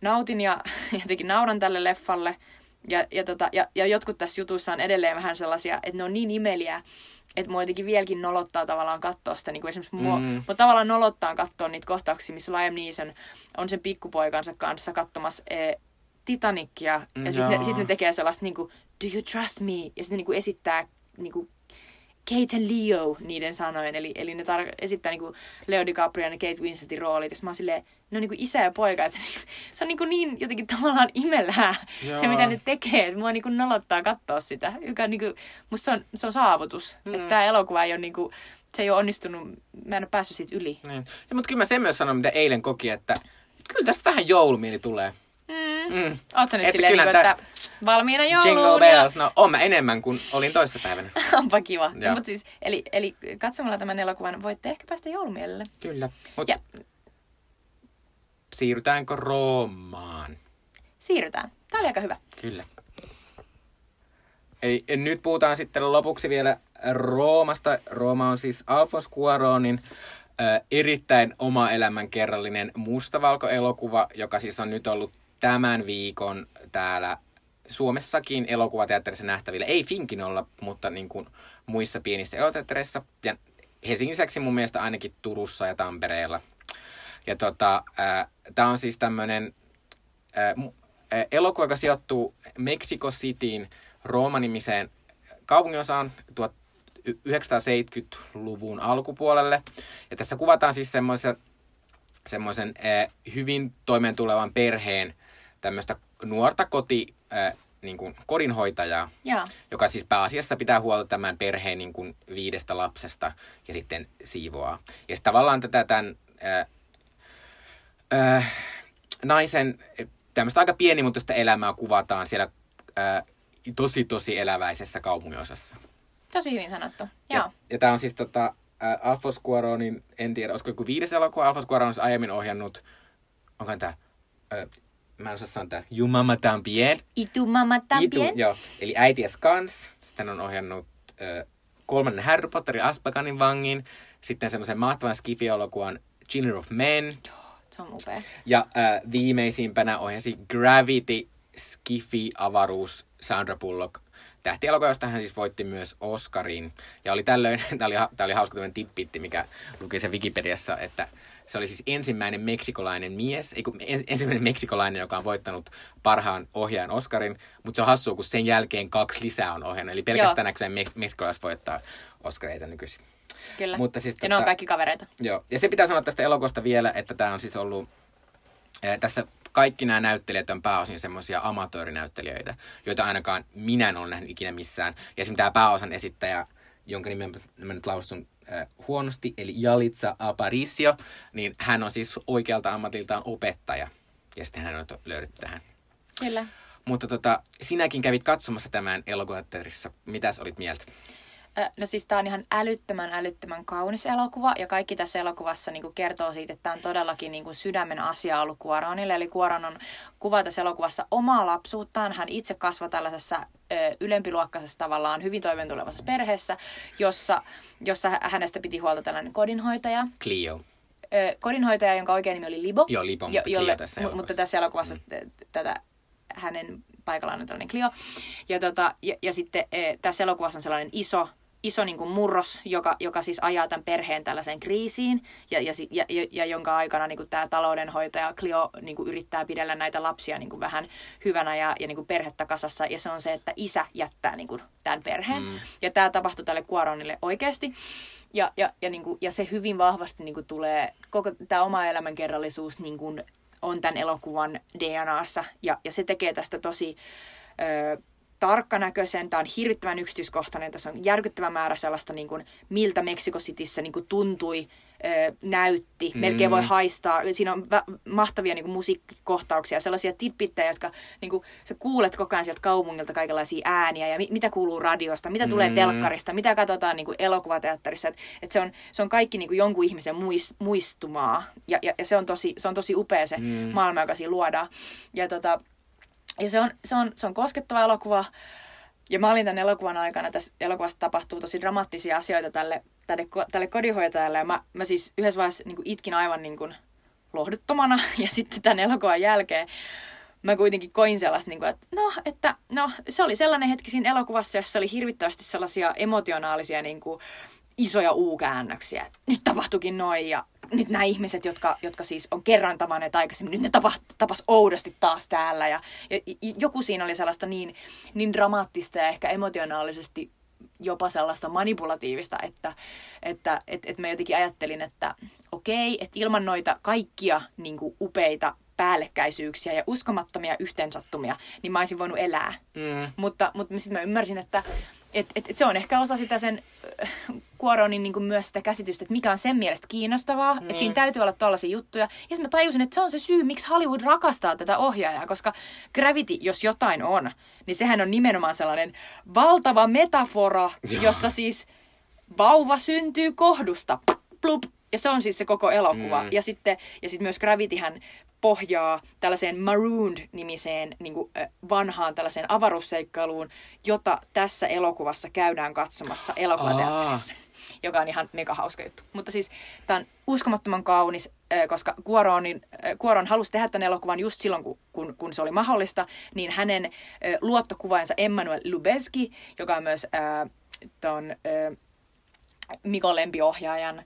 nautin ja jotenkin nauran tälle leffalle, ja, ja, tota, ja, ja jotkut tässä jutussa on edelleen vähän sellaisia, että ne on niin imeliä, että mua jotenkin vieläkin nolottaa tavallaan katsoa sitä. Niin kuin esimerkiksi Mm. mua tavallaan nolottaa katsoa niitä kohtauksia, missä Liam Neeson on sen pikkupoikansa kanssa katsomassa e, Titanicia. Ja sitten ne, sit ne tekee sellaista niin kuin, do you trust me? Ja sitten ne niin kuin esittää niin kuin, Kate and Leo niiden sanojen. Eli, eli ne tar- esittää niin kuin Leo DiCaprio ja Kate Winsletin roolit. Ja mä oon silleen, ne on niin kuin isä ja poika. Et se, se on niin, kuin niin jotenkin tavallaan imelää Joo. se, mitä ne tekee. Et mua niin kuin nolottaa katsoa sitä. Joka on niin kuin, musta se on, se on saavutus. Mm. Että tämä elokuva ei ole niin kuin, se ei ole onnistunut. Mä en ole päässyt siitä yli. Niin. Ja, mutta kyllä mä sen myös sanon, mitä eilen koki, että kyllä tästä vähän joulumieli tulee. Mm. Mm. Ootko nyt Että silleen, niin tää- että valmiina jouluun? Jingle bells, no on mä enemmän kuin olin toissapäivänä. Ja... Onpa kiva. Joo. Mutta siis, eli, eli katsomalla tämän elokuvan voitte ehkä päästä joulumielelle. Kyllä. Mutta Ja siirrytäänkö Roomaan? siirrytään. Tämä oli aika hyvä. Kyllä. Eli nyt puhutaan sitten lopuksi vielä Roomasta. Rooma on siis Alfons Cuaronin ö, erittäin oma elämänkerrallinen mustavalkoelokuva, joka siis on nyt ollut tämän viikon täällä Suomessakin elokuvateatterissa nähtävillä. Ei Finkinolla, mutta niin kuin muissa pienissä eloteattereissa. Ja Helsingin lisäksi mun mielestä ainakin Turussa ja Tampereella. Ja tota, tämä on siis tämmöinen elokuva, joka sijoittuu Mexico Cityin Rooma-nimiseen kaupunginosaan 1970-luvun alkupuolelle. Ja tässä kuvataan siis semmoisen semmoisen hyvin toimeentulevan perheen tämmöistä nuorta koti, äh, niin kuin kodinhoitajaa, Joo. joka siis pääasiassa pitää huolta tämän perheen niin kuin viidestä lapsesta ja sitten siivoaa. Ja sitten tavallaan tätä tämän äh, äh, naisen tämmöistä aika pienimuotoista elämää kuvataan siellä äh, tosi tosi eläväisessä kaupunginosassa. Tosi hyvin sanottu. Joo. Ja, ja tämä on siis tota, äh, Alfos Cuaronin, en tiedä, olisiko joku viides elokuva, Alfos Cuaron on siis aiemmin ohjannut, onko tämä, äh, mä en osaa sanoa You Mama Tambien. Itu mama tambien. Itu, joo, eli Äities kans. Sitten on ohjannut äh, kolmannen Harry Potterin Aspakanin vangin, sitten semmoisen mahtavan skifi-elokuvan Children of Men. Se on upea. Ja äh, viimeisimpänä ohjasi Gravity, Skifi, avaruus, Sandra Bullock. Tähtielokuva, josta hän siis voitti myös Oscarin. Ja oli tällöin, tämä oli, tää oli hauska tämmöinen tippitti, mikä luki sen Wikipediassa, että se oli siis ensimmäinen meksikolainen mies, ei kun ens, ensimmäinen meksikolainen, joka on voittanut parhaan ohjaajan Oscarin, mutta se on hassua, kun sen jälkeen kaksi lisää on ohjannut. Eli pelkästään näköiseen meks- meksikolaiset voittaa Oscareita nykyisin. Kyllä. Mutta siis ja ne on tota- kaikki kavereita. Joo, ja se pitää sanoa tästä elokuvasta vielä, että tämä on siis ollut, ää, tässä kaikki nämä näyttelijät on pääosin semmoisia amatöörinäyttelijöitä, joita ainakaan minä en ole nähnyt ikinä missään. Ja esimerkiksi tämä pääosan esittäjä, jonka nimen mä nyt lausun huonosti, eli Jalitsa Aparicio, niin hän on siis oikealta ammatiltaan opettaja. Ja sitten hän on löydetty tähän. Kyllä. Mutta tota, sinäkin kävit katsomassa tämän elokuvateatterissa. Mitäs olit mieltä? No siis tää on ihan älyttömän, älyttömän kaunis elokuva ja kaikki tässä elokuvassa niin kertoo siitä, että tämä on todellakin niin sydämen asia ollut Kuoronille. Eli Kuoron on kuva tässä elokuvassa omaa lapsuuttaan. Hän itse kasvoi tällaisessa ö, ylempiluokkaisessa tavallaan hyvin toimeentulevassa perheessä, jossa, jossa hä- hänestä piti huolta tällainen kodinhoitaja. Clio. Kodinhoitaja, jonka oikein nimi oli Libo. Joo, Libo, mutta Clio tässä elokuvassa. Mutta tässä elokuvassa mm. tätä hänen paikallaan on tällainen Clio. Ja, tota, ja, ja sitten e, tässä elokuvassa on sellainen iso, iso niin kuin murros, joka, joka siis ajaa tämän perheen tällaiseen kriisiin ja, ja, ja, ja, ja jonka aikana niin kuin tämä taloudenhoitaja Clio niin kuin yrittää pidellä näitä lapsia niin kuin vähän hyvänä ja, ja niin kuin perhettä kasassa. Ja se on se, että isä jättää niin kuin tämän perheen. Mm. Ja tämä tapahtui tälle Cuaronille oikeasti. Ja, ja, ja, niin kuin, ja se hyvin vahvasti niin kuin tulee, koko tämä oma elämänkerrallisuus niin kuin on tämän elokuvan DNAssa. Ja, ja se tekee tästä tosi ö, tarkkanäköisen. Tämä on hirvittävän yksityiskohtainen. Tässä on järkyttävä määrä sellaista, niin kuin, miltä Mexico Cityssä niin kuin tuntui, ö, näytti. Mm. Melkein voi haistaa. Siinä on vä- mahtavia niin kuin, musiikkikohtauksia, sellaisia tidbittejä, jotka niin kuin, sä kuulet koko ajan sieltä kaupungilta kaikenlaisia ääniä ja mi- mitä kuuluu radiosta, mitä tulee Mm. telkkarista, mitä katsotaan niin kuin elokuvateatterissa. Et, et se, on, se on kaikki niin kuin jonkun ihmisen muist, muistumaa ja, ja, ja se, on tosi, se on tosi upea se Mm. maailma, joka siinä luodaan. Ja, tota, ja se, on, se, on, se on koskettava elokuva. Ja mä olin tämän elokuvan aikana, tässä elokuvassa tapahtuu tosi dramaattisia asioita tälle, tälle, tälle kodinhoitajalle. Ja mä, mä siis yhdessä vaiheessa niin itkin aivan niin kuin lohduttomana. Ja sitten tämän elokuvan jälkeen mä kuitenkin koin sellaista, niin kuin, että, no, että no, se oli sellainen hetki siinä elokuvassa, jossa oli hirvittävästi sellaisia emotionaalisia niin kuin, isoja U-käännöksiä. Nyt tapahtuikin noin ja nyt nämä ihmiset, jotka, jotka siis on kerran tavanneet aikaisemmin, nyt ne tapas, tapas oudosti taas täällä. Ja, ja, ja joku siinä oli sellaista niin, niin dramaattista ja ehkä emotionaalisesti jopa sellaista manipulatiivista, että, että et, et mä jotenkin ajattelin, että okei, että ilman noita kaikkia niin kuin upeita päällekkäisyyksiä ja uskomattomia yhteensattumia, niin mä olisin voinut elää. Mm. Mutta, mutta sitten mä ymmärsin, että et, et, et se on ehkä osa sitä sen äh, Cuaronin niin myös sitä käsitystä, että mikä on sen mielestä kiinnostavaa. Niin. Että siinä täytyy olla tollaisia juttuja. Ja sitten mä tajusin, että se on se syy, miksi Hollywood rakastaa tätä ohjaajaa. Koska Gravity, jos jotain on, niin sehän on nimenomaan sellainen valtava metafora, Joo. jossa siis vauva syntyy kohdusta. Plup, ja se on siis se koko elokuva. Mm. Ja sitten ja sit myös Gravityhän pohjaa tällaiseen Marooned-nimiseen niin kuin, äh, vanhaan tällaiseen avaruusseikkailuun, jota tässä elokuvassa käydään katsomassa elokuvateatterissa. joka on ihan mega hauska juttu. Mutta siis tämä on uskomattoman kaunis, koska Cuaronin, Cuaron halusi tehdä tämän elokuvan just silloin, kun, kun, kun se oli mahdollista, niin hänen luottokuvaansa Emmanuel Lubezki, joka on myös ö, ton, ö, Mikon lempiohjaajan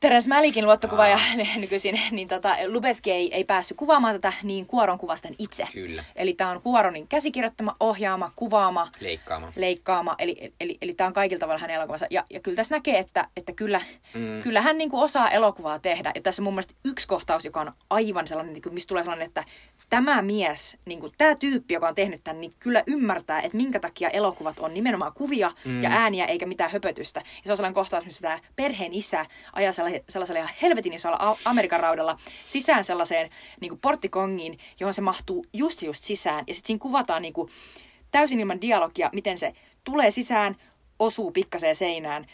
Teres Mälikin luottokuva ja nykyisin, niin tota, Lubeski ei, ei päässyt kuvaamaan tätä, niin Kuoron kuvasi tämän itse. Kyllä. Eli tämä on Kuoronin käsikirjoittama, ohjaama, kuvaama, Leikkaama. leikkaama, eli, eli, eli tämä on kaikilla tavalla hänen elokuvansa. Ja, ja kyllä tässä näkee, että, että kyllä, mm. kyllä hän niin kuin osaa elokuvaa tehdä. Ja tässä on mun mielestä yksi kohtaus, joka on aivan sellainen, niin kuin, mistä tulee sellainen, että tämä mies, niin kuin, tämä tyyppi, joka on tehnyt tämän, niin kyllä ymmärtää, että minkä takia elokuvat on nimenomaan kuvia mm. ja ääniä eikä mitään höpötystä. Ja se on sellainen kohtaus, missä tämä perheen isä ajaa sellaisella, ihan helvetin isolla Amerikan raudalla sisään sellaiseen niin kuin porttikongiin, johon se mahtuu just just sisään. Ja sitten siinä kuvataan niin kuin, täysin ilman dialogia, miten se tulee sisään, osuu pikkaseen seinään,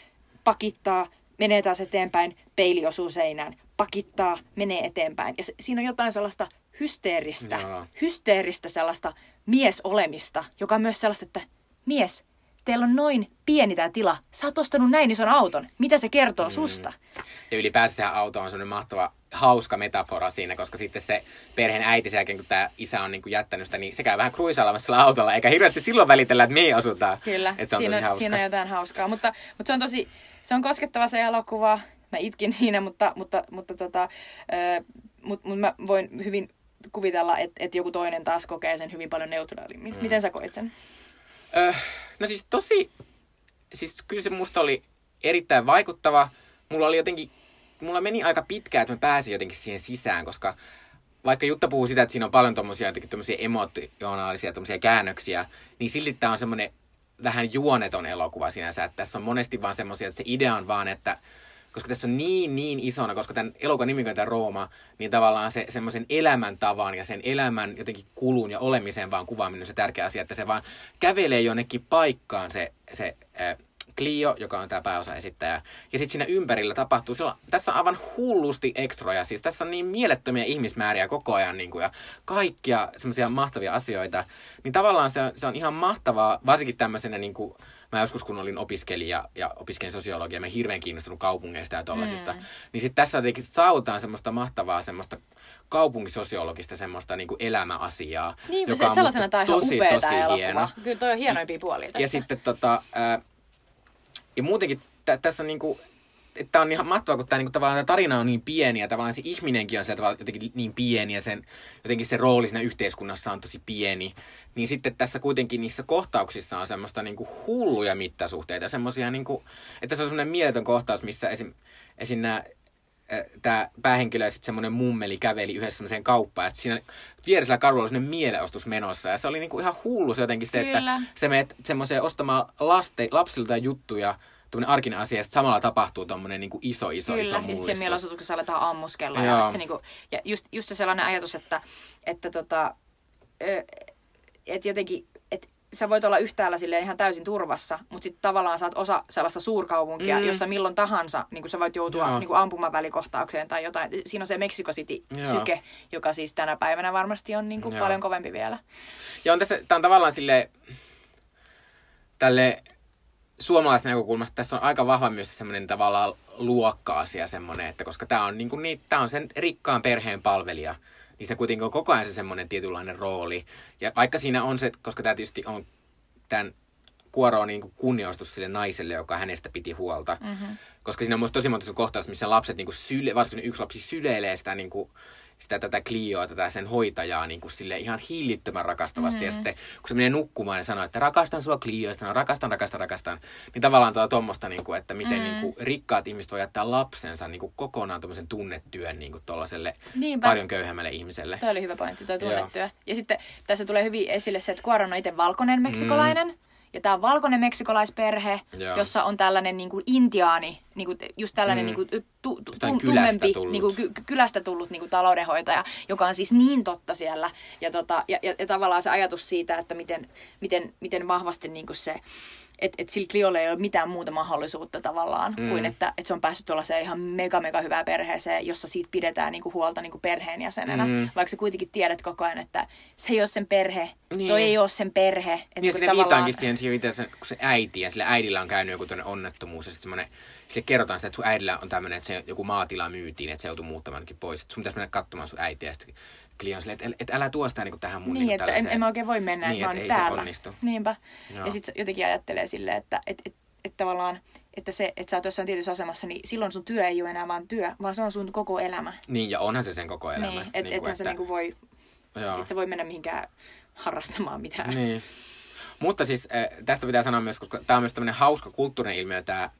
pakittaa, menee taas eteenpäin, peili osuu seinään, pakittaa, menee eteenpäin. Ja se, siinä on jotain sellaista hysteeristä, Joo. hysteeristä sellaista miesolemista, joka on myös sellaista, että mies, teillä on noin pieni tämä tila. Sä oot ostanut näin ison auton. Mitä se kertoo mm. susta? Ja ylipäänsä se auto on semmoinen mahtava, hauska metafora siinä, koska sitten se perheen äiti sen jälkeen, kun tämä isä on niin kuin jättänyt sitä, niin se käy vähän kruisailemassa sillä autolla, eikä hirveästi silloin välitellä, että mihin asutaan. Kyllä, Et se on siinä, tosi hauska. siinä on jotain hauskaa. Mutta, mutta se on tosi, se on koskettava se elokuva. Mä itkin siinä, mutta, mutta, mutta tota, ö, mut, mut mä voin hyvin kuvitella, että, että joku toinen taas kokee sen hyvin paljon neutraalimmin. Mm. Miten sä koit sen? Öö, no siis tosi, siis kyllä se musta oli erittäin vaikuttava. Mulla oli jotenkin, mulla meni aika pitkään, että mä pääsin jotenkin siihen sisään, koska vaikka Jutta puhuu sitä, että siinä on paljon tommosia jotenkin tommosia emotionaalisia tommosia käännöksiä, niin silti tää on semmonen vähän juoneton elokuva sinänsä, että tässä on monesti vaan semmosia, että se idea on vaan, että koska tässä on niin, niin isona, koska tämän elokuvan nimi on Rooma, niin tavallaan se semmoisen elämäntavan ja sen elämän jotenkin kulun ja olemisen vaan kuvaaminen on se tärkeä asia, että se vaan kävelee jonnekin paikkaan se, se äh, Clio, joka on tämä pääosaesittäjä. Ja sitten siinä ympärillä tapahtuu, sillä, tässä on aivan hullusti ekstroja, siis tässä on niin mielettömiä ihmismääriä koko ajan niin kuin, ja kaikkia semmoisia mahtavia asioita. Niin tavallaan se on, se on ihan mahtavaa, varsinkin tämmöisenä niin kuin, mä joskus kun olin opiskelija ja opiskelin sosiologiaa, mä hirveän kiinnostunut kaupungeista ja tollasista. Mm. Niin sitten tässä jotenkin saavutaan semmoista mahtavaa semmoista kaupunkisosiologista semmoista niin kuin elämäasiaa. Niin, joka se, sellaisena tämä on ihan tosi, upea tosi tämä elokuva. hieno. Kyllä toi on hienoimpia puolia tässä. Ja sitten tota, ää, ja muutenkin tä, tässä on niinku, tämä on ihan mahtavaa, kun tämä niinku, tavallaan tarina on niin pieni ja tavallaan se ihminenkin on sillä tavalla jotenkin niin pieni ja sen, jotenkin se rooli siinä yhteiskunnassa on tosi pieni. Niin sitten tässä kuitenkin niissä kohtauksissa on semmoista niinku hulluja mittasuhteita, semmoisia niinku, että se on semmoinen mieletön kohtaus, missä esim, esim nämä tämä päähenkilö ja sitten semmoinen mummeli käveli yhdessä semmoiseen kauppaan. Ja siinä vierisellä kadulla oli semmoinen mielenostus menossa. Ja se oli niinku ihan hullu se jotenkin se, Kyllä. että se menet semmoiseen ostamaan laste, lapsilta juttuja, tuommoinen arkinen asia, sitten samalla tapahtuu tuommoinen niinku iso, iso, Kyllä, iso mullistus. siellä mielenosoituksessa aletaan ammuskella. Joo. Ja, se niinku, ja just, just se sellainen ajatus, että, että tota, ö, et jotenkin, että sä voit olla yhtäällä silleen ihan täysin turvassa, mutta sitten tavallaan sä oot osa sellaista suurkaupunkia, Mm. jossa milloin tahansa niin sä voit joutua Joo. niin ampumavälikohtaukseen tai jotain. Siinä on se Mexico Joo. City-syke, joka siis tänä päivänä varmasti on niin kuin paljon kovempi vielä. Ja on tässä, tämä on tavallaan sille tälle suomalaisen näkökulmasta tässä on aika vahva myös semmoinen tavallaan luokka-asia semmoinen, että koska tämä on, niin kuin, niin, tämä on sen rikkaan perheen palvelija, niin se kuitenkin on koko ajan se semmoinen tietynlainen rooli. Ja vaikka siinä on se, koska tämä tietysti on tämän kuoroon niin kunnioistus sille naiselle, joka hänestä piti huolta. Mm-hmm. Koska siinä on myös tosi monta kohtaus, missä lapset, niin kuin syle, varsinkin yksi lapsi syleilee sitä, niin kuin, sitä tätä Clioa, tätä sen hoitajaa niin kuin sille ihan hillittömän rakastavasti. Mm-hmm. Ja sitten kun se menee nukkumaan ja sanoo, että rakastan sua Clio, ja sanoo rakastan, rakastan, rakastan, niin tavallaan tuota tuommoista, niin kuin, että miten mm-hmm. niin kuin, rikkaat ihmiset voi jättää lapsensa niin kuin, kokonaan tuommoisen tunnetyön niin kuin, tuollaiselle Niinpä. paljon köyhemmälle ihmiselle. Toi oli hyvä pointti, toi tunnetyö. Ja sitten tässä tulee hyvin esille se, että Cuaron on itse valkoinen meksikolainen. Mm. Ja tämä on valkoinen meksikolaisperhe, Joo. jossa on tällainen niin kuin intiaani, niin kuin, just tällainen Mm. niin kuin, tu, tu, tu, kylästä tummempi, tullut. niin kuin, ky, kylästä tullut niin kuin taloudenhoitaja, joka on siis niin totta siellä. Ja, tota, ja, ja, ja tavallaan se ajatus siitä, että miten, miten, miten vahvasti niin kuin se, että et sillä Cliolla ei ole mitään muuta mahdollisuutta tavallaan, mm. kuin että et se on päässyt tuollaiseen ihan mega mega hyvään perheeseen, jossa siitä pidetään niinku huolta niinku perheenjäsenenä. Mm. Vaikka sä kuitenkin tiedät koko ajan, että se ei ole sen perhe, Niin. Toi ei ole sen perhe. Et Niin, niinku tavallaan- viitaankin siihen, siihen itse kun se äiti, ja sillä äidillä on käynyt joku tämmöinen onnettomuus, ja sitten semmoinen, sille kerrotaan sitä, että sun äidillä on tämmöinen, että se joku maatila myytiin, että se joutui muuttamaankin pois. Että sun pitäisi mennä katsomaan sun äitiä, ja sitten Silleen, että, että älä tuo sitä niin tähän mun Niin, niin että en, en mä oikein voi mennä, Niin, että mä oon et se täällä. onnistu. Niinpä. Joo. Ja sitten jotenkin ajattelee silleen, että et, et, et tavallaan, että se, että sä oot jossain tietyssä asemassa, niin silloin sun työ ei ole enää vaan työ, vaan se on sun koko elämä. Niin, ja onhan se sen koko elämä. Niin, et, Niinku, ethän se niinku voi, Joo. et sä voi mennä mihinkään harrastamaan mitään. Niin. Mutta siis äh, tästä pitää sanoa myös, koska tämä on myös tämmöinen hauska kulttuurinen ilmiö, tämä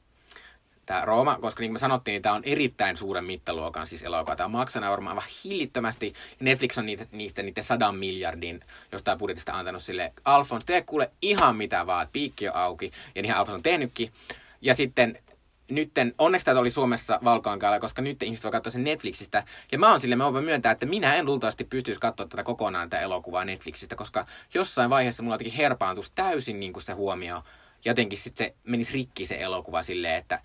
tämä Rooma, koska niin kuin me sanottiin, niin tämä on erittäin suuren mittaluokan siis elokuva. Tämä maksaa varmaan aivan hillittömästi. Netflix on niitä, niistä niiden sadan miljardin jostain budjetista antanut sille Alfons, tee kuule ihan mitä vaan, piikki on auki. Ja niinhän Alfons on tehnytkin. Ja sitten nytten, onneksi tämä oli Suomessa valkoankaalla, koska nyt ihmiset voi katsoa sen Netflixistä. Ja mä oon sille, mä voin myöntää, että minä en luultavasti pystyisi katsoa tätä kokonaan tätä elokuvaa Netflixistä, koska jossain vaiheessa mulla jotenkin herpaantuisi täysin niin kuin se huomio. Jotenkin sitten se menisi rikki se elokuva silleen, että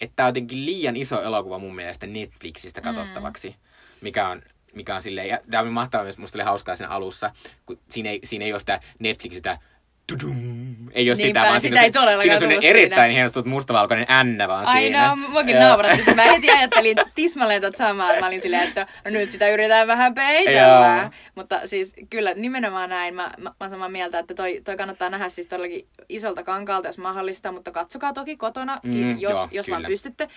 että tämä on jotenkin liian iso elokuva mun mielestä Netflixistä katsottavaksi, mm. mikä on mikä on silleen, ja tämä on mahtavaa myös, musta oli hauskaa siinä alussa, kun siinä ei, siinä ei ole sitä Netflixistä tudum, ei ole sitä, Niinpä, vaan sitä siinä, ei todellakaan siinä on siinä. erittäin hienosti mustavalkoinen ännä vaan siinä. Aina, mäkin Joo. nauratti. Mä heti ajattelin tismalleen tot samaa. Mä olin silleen, että no nyt sitä yritetään vähän peitellä. Joo. Mutta siis kyllä nimenomaan näin. Mä, mä, mä oon samaa mieltä, että toi, toi kannattaa nähdä siis todellakin isolta kankaalta, jos mahdollista. Mutta katsokaa toki kotona, Mm, jos, joo, jos vaan pystytte.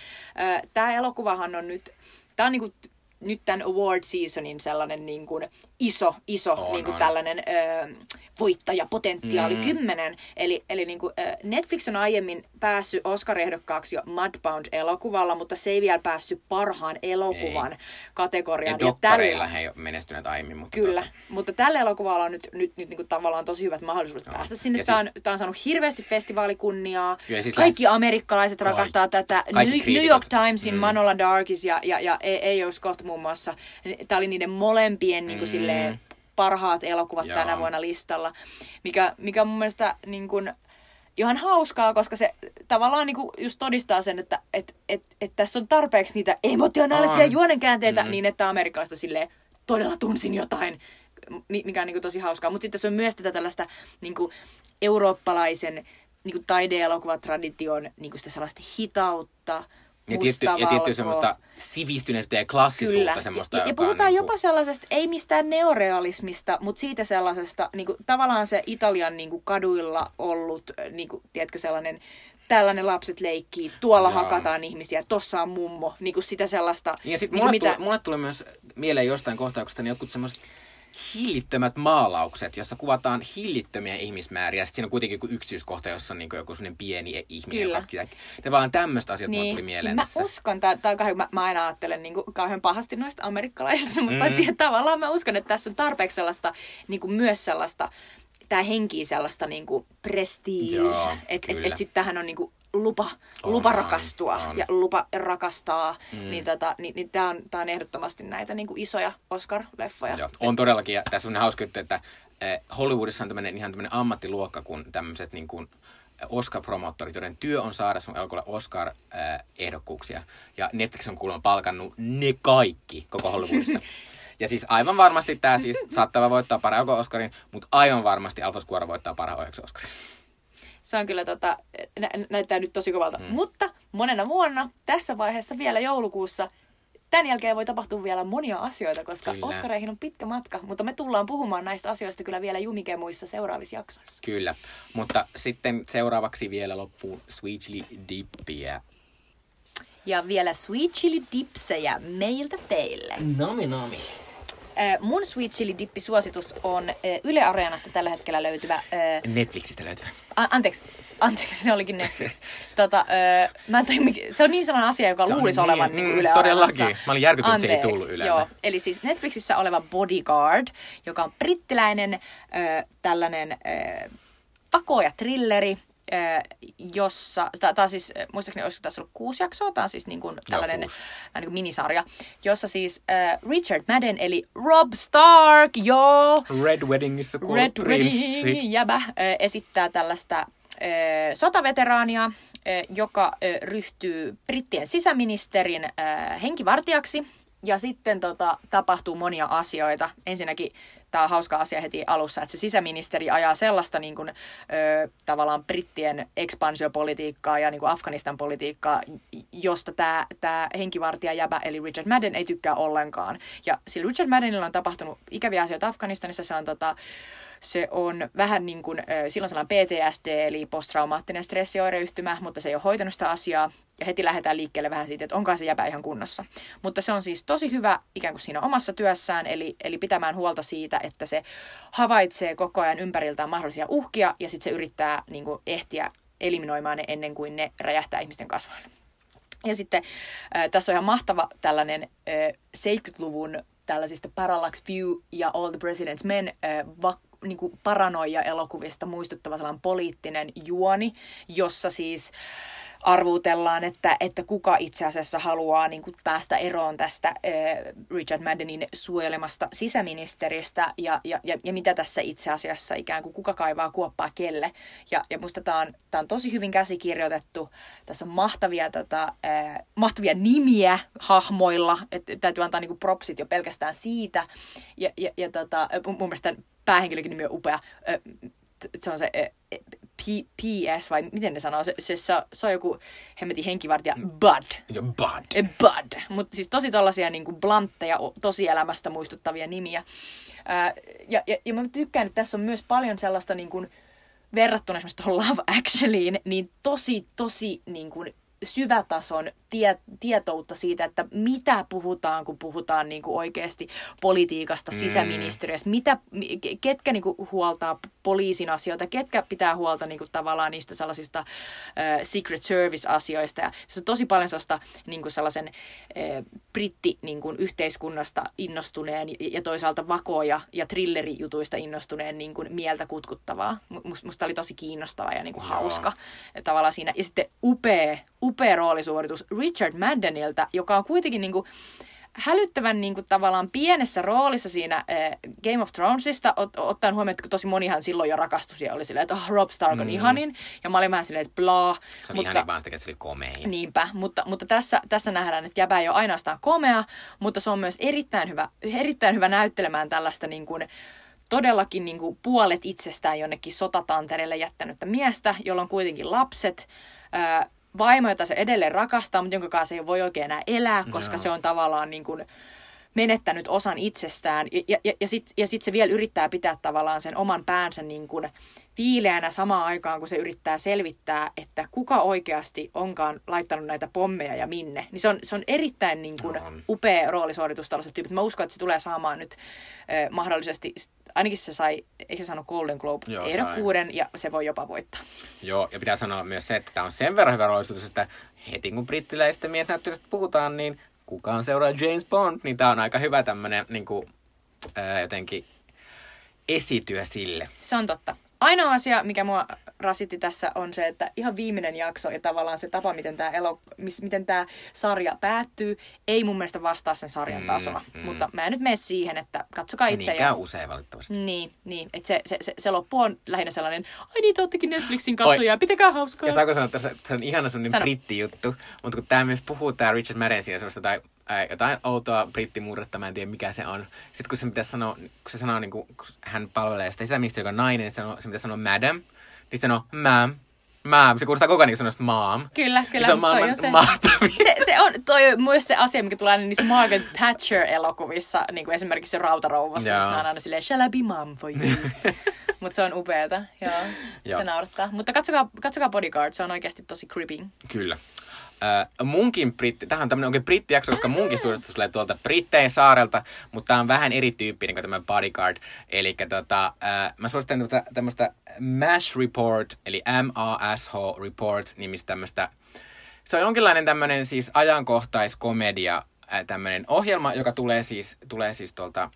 Tämä elokuvahan on nyt, tää on niinku nyt tämän award seasonin sellainen niin kuin iso, iso On, niin kuin on. tällainen ö, voittajapotentiaali Mm. mm. 10. Eli, eli niin kuin, Netflix on aiemmin päässyt Oscar-ehdokkaaksi jo Mudbound-elokuvalla, mutta se ei vielä päässyt parhaan elokuvan Ei. kategoriaan. Ja dokkareilla tällä- he ei ole menestyneet aiemmin. Mutta Kyllä, tota, mutta tällä elokuvalla on nyt, nyt, nyt niin kuin tavallaan tosi hyvät mahdollisuudet Joo. päästä sinne. Ja Tämä siis- on, tää on saanut hirveästi festivaalikunniaa. Ja siis Kaikki lähes- amerikkalaiset rakastaa tätä. Kaikki New, New. York Timesin Mm. Manola Darkis ja, ja, ja A.O. Scott muun muassa. Tämä oli niiden molempien niin kuin Mm. silleen, parhaat elokuvat Joo. tänä vuonna listalla, mikä, mikä mun mielestä niin kuin, ihan hauskaa, koska se tavallaan niin kuin just todistaa sen, että et, et, et tässä on tarpeeksi niitä emotionaalisia On. juonenkäänteitä, Mm. niin että amerikkalaista silleen todella tunsin jotain, mi- mikä on niin kuin tosi hauskaa. Mutta sitten se on myös tätä tällaista niin kuin eurooppalaisen niin kuin taide-elokuvatradition niin kuin sitä sellaista hitautta, ja tietty, ja tietty semmoista sivistyneistä ja klassisuutta Kyllä. semmoista, ja, ja puhutaan niinku- jopa sellaisesta, ei mistään neorealismista, mutta siitä sellaisesta, niin kuin, tavallaan se Italian niin kuin, kaduilla ollut, niin kuin, tiedätkö, sellainen, tällainen lapset leikkii, tuolla Joo. hakataan ihmisiä, tossa on mummo, niin kuin sitä sellaista. Ja sitten niin mulle, kuin mitä... mulle tulee myös mieleen jostain kohtauksesta niin jotkut semmoiset hillittömät maalaukset, jossa kuvataan hillittömiä ihmismääriä. Sitten siinä on kuitenkin joku yksityiskohta, jossa on niin joku sellainen pieni ihminen, Kyllä. joka pitää... Tavallaan tämmöistä asiat niin. tuli mieleen mä tässä. uskon, kauhean, mä, mä aina ajattelen niin kuin, kauhean pahasti noista amerikkalaisista, mutta Mm. mm. tavallaan mä uskon, että tässä on tarpeeksi sellaista, niin kuin myös sellaista, tämä henkii sellaista niin kuin prestige, Joo, että et, kyllä. et sitten tähän on niin kuin lupa, On, lupa on, rakastua on. ja lupa rakastaa, Mm. niin, tota, niin, niin tämä on, tää on ehdottomasti näitä niin kuin isoja Oscar-leffoja. Joo, on todellakin. Ja tässä on hauska juttu, että eh, Hollywoodissa on tämmöinen ihan tämmöinen ammattiluokka kuin tämmöiset niin kuin Oscar-promottorit, joiden työ on saada sun elokuvalle Oscar-ehdokkuuksia. Ja Netflix on kuulemma palkannut ne kaikki koko Hollywoodissa. Ja siis aivan varmasti tämä siis saattaa voittaa parhaan Oscarin, mutta aivan varmasti Alphonse Cuarón voittaa parhaan ohjauksen Oscarin. Se on kyllä tota, nä- näyttää nyt tosi kovalta. Mm. Mutta monena vuonna, tässä vaiheessa vielä joulukuussa, tämän jälkeen voi tapahtua vielä monia asioita, koska Kyllä. Oskareihin on pitkä matka. Mutta me tullaan puhumaan näistä asioista kyllä vielä jumikemuissa seuraavissa jaksoissa. Kyllä. Mutta sitten seuraavaksi vielä loppuun Sweet Chili Dippiä. Ja vielä sweet chili dipsejä meiltä teille. Nami nami. Äh, mun sweet chili dippi suositus on äh, Yle Areenasta tällä hetkellä löytyvä äh, Netflixistä löytyvä. A- anteeksi, anteeksi, se olikin Netflix. tota, öö, mä en mikä- se on niin sellainen asia, joka Se luulisi niin, olevan niin, niin Yle todellakin. Areenassa. Mä olin järkyttynyt, että se ei tullut Yleltä. Joo, eli siis Netflixissä oleva Bodyguard, joka on brittiläinen öö, tällainen öö, vakoja trilleri, jossa, tämä siis, muistaakseni olisiko tässä ollut kuusi jaksoa, tämä on siis niin kuin tällainen niin kuin minisarja, jossa siis öö, Richard Madden, eli Rob Stark, joo, Red Weddingissa kuuluu Red prinssi. Wedding jäbä ö, esittää tällaista ö, sotaveteraania, ö, joka ö, ryhtyy brittien sisäministerin ö, henkivartijaksi. Ja sitten tota, tapahtuu monia asioita. Ensinnäkin tämä on hauska asia heti alussa, että se sisäministeri ajaa sellaista niin kuin, ö, tavallaan brittien ekspansiopolitiikkaa ja niin kuin Afganistan politiikkaa, josta tämä, tämä henkivartija jäbä, eli Richard Madden, ei tykkää ollenkaan. Ja sillä Richard Maddenilla on tapahtunut ikäviä asioita Afganistanissa, se on tota, se on vähän niin kuin, silloin sellainen PTSD, eli posttraumaattinen stressioireyhtymä, mutta se ei ole hoitanut sitä asiaa. Ja heti lähdetään liikkeelle vähän siitä, että onko se jäbä ihan kunnossa. Mutta se on siis tosi hyvä ikään kuin siinä omassa työssään, eli, eli pitämään huolta siitä, että se havaitsee koko ajan ympäriltään mahdollisia uhkia, ja sitten se yrittää niin kuin, ehtiä eliminoimaan ne ennen kuin ne räjähtää ihmisten kasvoille. Ja sitten äh, tässä on ihan mahtava tällainen äh, 70-luvun tällaisista Parallax View ja All the President's Men äh, va- niin kuin paranoia-elokuvista muistuttava sellainen poliittinen juoni, jossa siis arvuutellaan, että, että kuka itse asiassa haluaa niin kuin päästä eroon tästä Richard Maddenin suojelemasta sisäministeristä ja, ja, ja, ja mitä tässä itse asiassa ikään kuin kuka kaivaa kuoppaa kelle. Ja, ja musta tämä on, tää on tosi hyvin käsikirjoitettu. Tässä on mahtavia, tota, äh, mahtavia nimiä hahmoilla. Et, täytyy antaa niin kuin propsit jo pelkästään siitä. Ja, ja, ja tota, mun mielestä päähenkilökin nimi on upea. Se on se P- PS, vai miten ne sanoo? Se, se, se on joku hemmetin henkivartija, Bud. Ja Bud. Bud. Mutta siis tosi tollasia niin kuin blantteja, tosielämästä muistuttavia nimiä. Ää, ja, ja, ja mä tykkään, että tässä on myös paljon sellaista niin kuin, verrattuna esimerkiksi tuohon Love Actuallyin, niin tosi, tosi niin kuin, syvätason tie, tietoutta siitä, että mitä puhutaan, kun puhutaan niin kuin oikeasti politiikasta, mm. sisäministeriöstä, mitä, ketkä niin kuin huoltaa poliisin asioita, ketkä pitää huolta niin kuin tavallaan niistä sellaisista uh, Secret Service-asioista. Ja se on tosi paljon sellaista niin kuin sellaisen uh, britti niin kuin yhteiskunnasta innostuneen ja toisaalta vakoja ja thrillerijutuista innostuneen niin kuin mieltä kutkuttavaa. Musta oli tosi kiinnostava ja niin kuin hauska tavallaan siinä. Ja sitten upea, upea roolisuoritus Richard Maddenilta, joka on kuitenkin niin kuin, hälyttävän niin kuin, tavallaan pienessä roolissa siinä äh, Game of Thronesista, ot, ottaen huomioon, että tosi monihan silloin jo rakastui ja oli silleen, että oh, Rob Stark on mm. ihanin, ja mä olin vähän silleen, että bla. Se on mutta, ihanin vaan sitä, että se oli komea. Niinpä, mutta, mutta tässä, tässä nähdään, että jäbä ei ole ainoastaan komea, mutta se on myös erittäin hyvä, erittäin hyvä näyttelemään tällaista niin kuin, todellakin niin kuin puolet itsestään jonnekin sotatantereelle jättänyttä miestä, jolla on kuitenkin lapset, äh, vaimo, jota se edelleen rakastaa, mutta jonka kanssa ei voi oikein enää elää, koska Joo. se on tavallaan niin kuin menettänyt osan itsestään. Ja, ja, ja sitten ja sit se vielä yrittää pitää tavallaan sen oman päänsä niin kuin viileänä samaan aikaan, kun se yrittää selvittää, että kuka oikeasti onkaan laittanut näitä pommeja ja minne. Niin se on, se on erittäin niin kuin upea roolisuoritus tällaiset tyypit. Mä uskon, että se tulee saamaan nyt eh, mahdollisesti ainakin se sai, eikö se saanut Golden Globe-ehdokkuuden ja se voi jopa voittaa. Joo, ja pitää sanoa myös se, että tämä on sen verran hyvä roollisuus, että heti kun brittiläistä miesnäyttelijöistä puhutaan, niin kukaan seuraa James Bond, niin tämä on aika hyvä tämmöinen niin kuin, ää, jotenkin esityö sille. Se on totta. Ainoa asia, mikä mua rasitti tässä, on se, että ihan viimeinen jakso ja tavallaan se tapa, miten tämä, elo, miten tämä sarja päättyy, ei mun mielestä vastaa sen sarjan mm, tasoa. Mm, mm. Mutta mä en nyt mene siihen, että katsokaa itse. Niin, ja... usein valitettavasti. Niin, niin että se, se, se, se loppu on lähinnä sellainen, ai niin, te oottekin Netflixin katsoja, pitäkää hauskaa. Ja saako sanoa, että se, se on ihana sun niin brittijuttu, mutta kun tämä myös puhuu, tämä Richard Madden siinä semmoista tai ää, jotain outoa brittimurretta, mä en tiedä mikä se on. Sitten kun se pitäisi sanoa, kun se sanoo, niin kuin, kun hän palvelee sitä sisäministeriä, joka on nainen, niin se, sanoo, se pitäisi sanoa madam, niin sanoo ma'am, Ma'am, se kuulostaa koko ajan niin mom. Kyllä, kyllä. Se on maailman se. Se, se, on toi myös se asia, mikä tulee niissä Margaret Thatcher-elokuvissa, niin kuin esimerkiksi se Rautarouvassa, jossa on aina silleen, shall I be mom for you? Mutta se on upeeta, joo. joo. Se naurattaa. Mutta katsokaa, katsokaa Bodyguard, se on oikeasti tosi creepy. Kyllä. Äh, munkin britti, tähän on tämmöinen oikein brittijakso, koska munkin suositus tulee tuolta Brittein saarelta, mutta tämä on vähän erityyppinen kuin tämä Bodyguard. Eli tota, äh, mä suosittelen tämmöistä MASH Report, eli M-A-S-H Report, nimistä tämmöistä. Se on jonkinlainen tämmöinen siis ajankohtaiskomedia, äh, tämmöinen ohjelma, joka tulee siis, tulee siis tuolta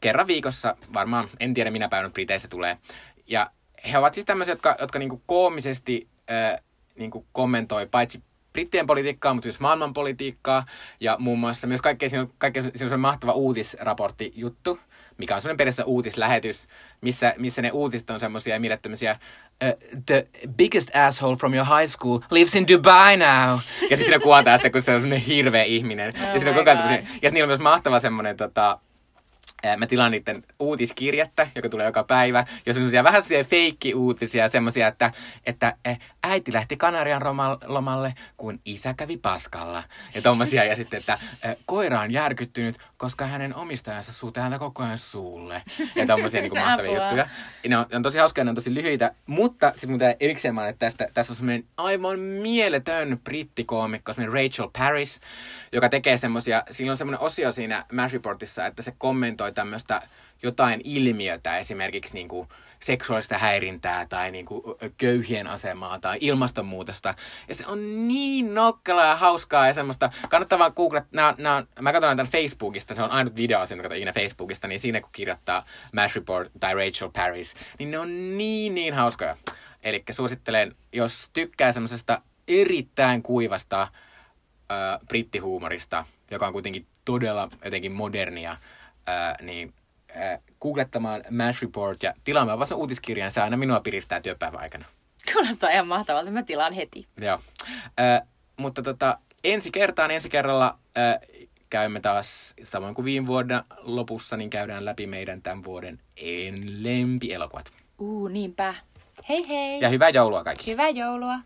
kerran viikossa, varmaan, en tiedä minä päivänä Briteissä tulee. Ja he ovat siis tämmöisiä, jotka, jotka niinku koomisesti äh, niinku kommentoi paitsi brittien politiikkaa, mutta myös maailmanpolitiikkaa. Ja muun muassa myös kaikkea, siinä on, kaikkea, siinä on mahtava uutisraportti juttu, mikä on semmoinen periaatteessa uutislähetys, missä, missä ne uutiset on semmoisia mielettömiä Uh, the biggest asshole from your high school lives in Dubai now. Ja siis siinä kuvataan sitä, kun se on semmoinen hirveä ihminen. Oh ja, siinä on koko ajan ja niillä on myös mahtava semmoinen tota, Mä tilaan niiden uutiskirjettä, joka tulee joka päivä, jos on semmosia vähän semmosia feikki-uutisia, semmosia, että, että äiti lähti Kanarian lomalle, kun isä kävi paskalla. Ja tommosia, ja sitten, että koira on järkyttynyt, koska hänen omistajansa suutaa häntä koko ajan suulle. Ja tommosia niin kuin mahtavia Apua. juttuja. Ja Ne on, ne on tosi hauskoja, ne on tosi lyhyitä, mutta sitten mun erikseen mainita tästä, tässä on semmoinen aivan mieletön brittikoomikko, semmoinen Rachel Paris, joka tekee semmosia, sillä on semmoinen osio siinä Mash Reportissa, että se kommentoi tämmöistä jotain ilmiötä, esimerkiksi niin kuin seksuaalista häirintää tai niin kuin köyhien asemaa tai ilmastonmuutosta. Ja se on niin nokkelaa ja hauskaa ja semmoista. Kannattaa vaan googlata. Nää, nää, mä katson tämän Facebookista, se on ainut video, jonka katson ikinä Facebookista, niin siinä kun kirjoittaa Mash Report tai Rachel Paris, niin ne on niin niin hauskoja. Eli suosittelen, jos tykkää semmoisesta erittäin kuivasta äh, brittihuumorista, joka on kuitenkin todella jotenkin modernia, äh, niin äh, googlettamaan Mash Report ja tilaamaan vasta uutiskirjan, se aina minua piristää työpäivän aikana. Kuulostaa ihan mahtavalta, mä tilaan heti. Joo. Äh, mutta tota, ensi kertaan, ensi kerralla äh, käymme taas, samoin kuin viime vuoden lopussa, niin käydään läpi meidän tämän vuoden en lempielokuvat. Uu, niinpä. Hei hei! Ja hyvää joulua kaikille! Hyvää joulua!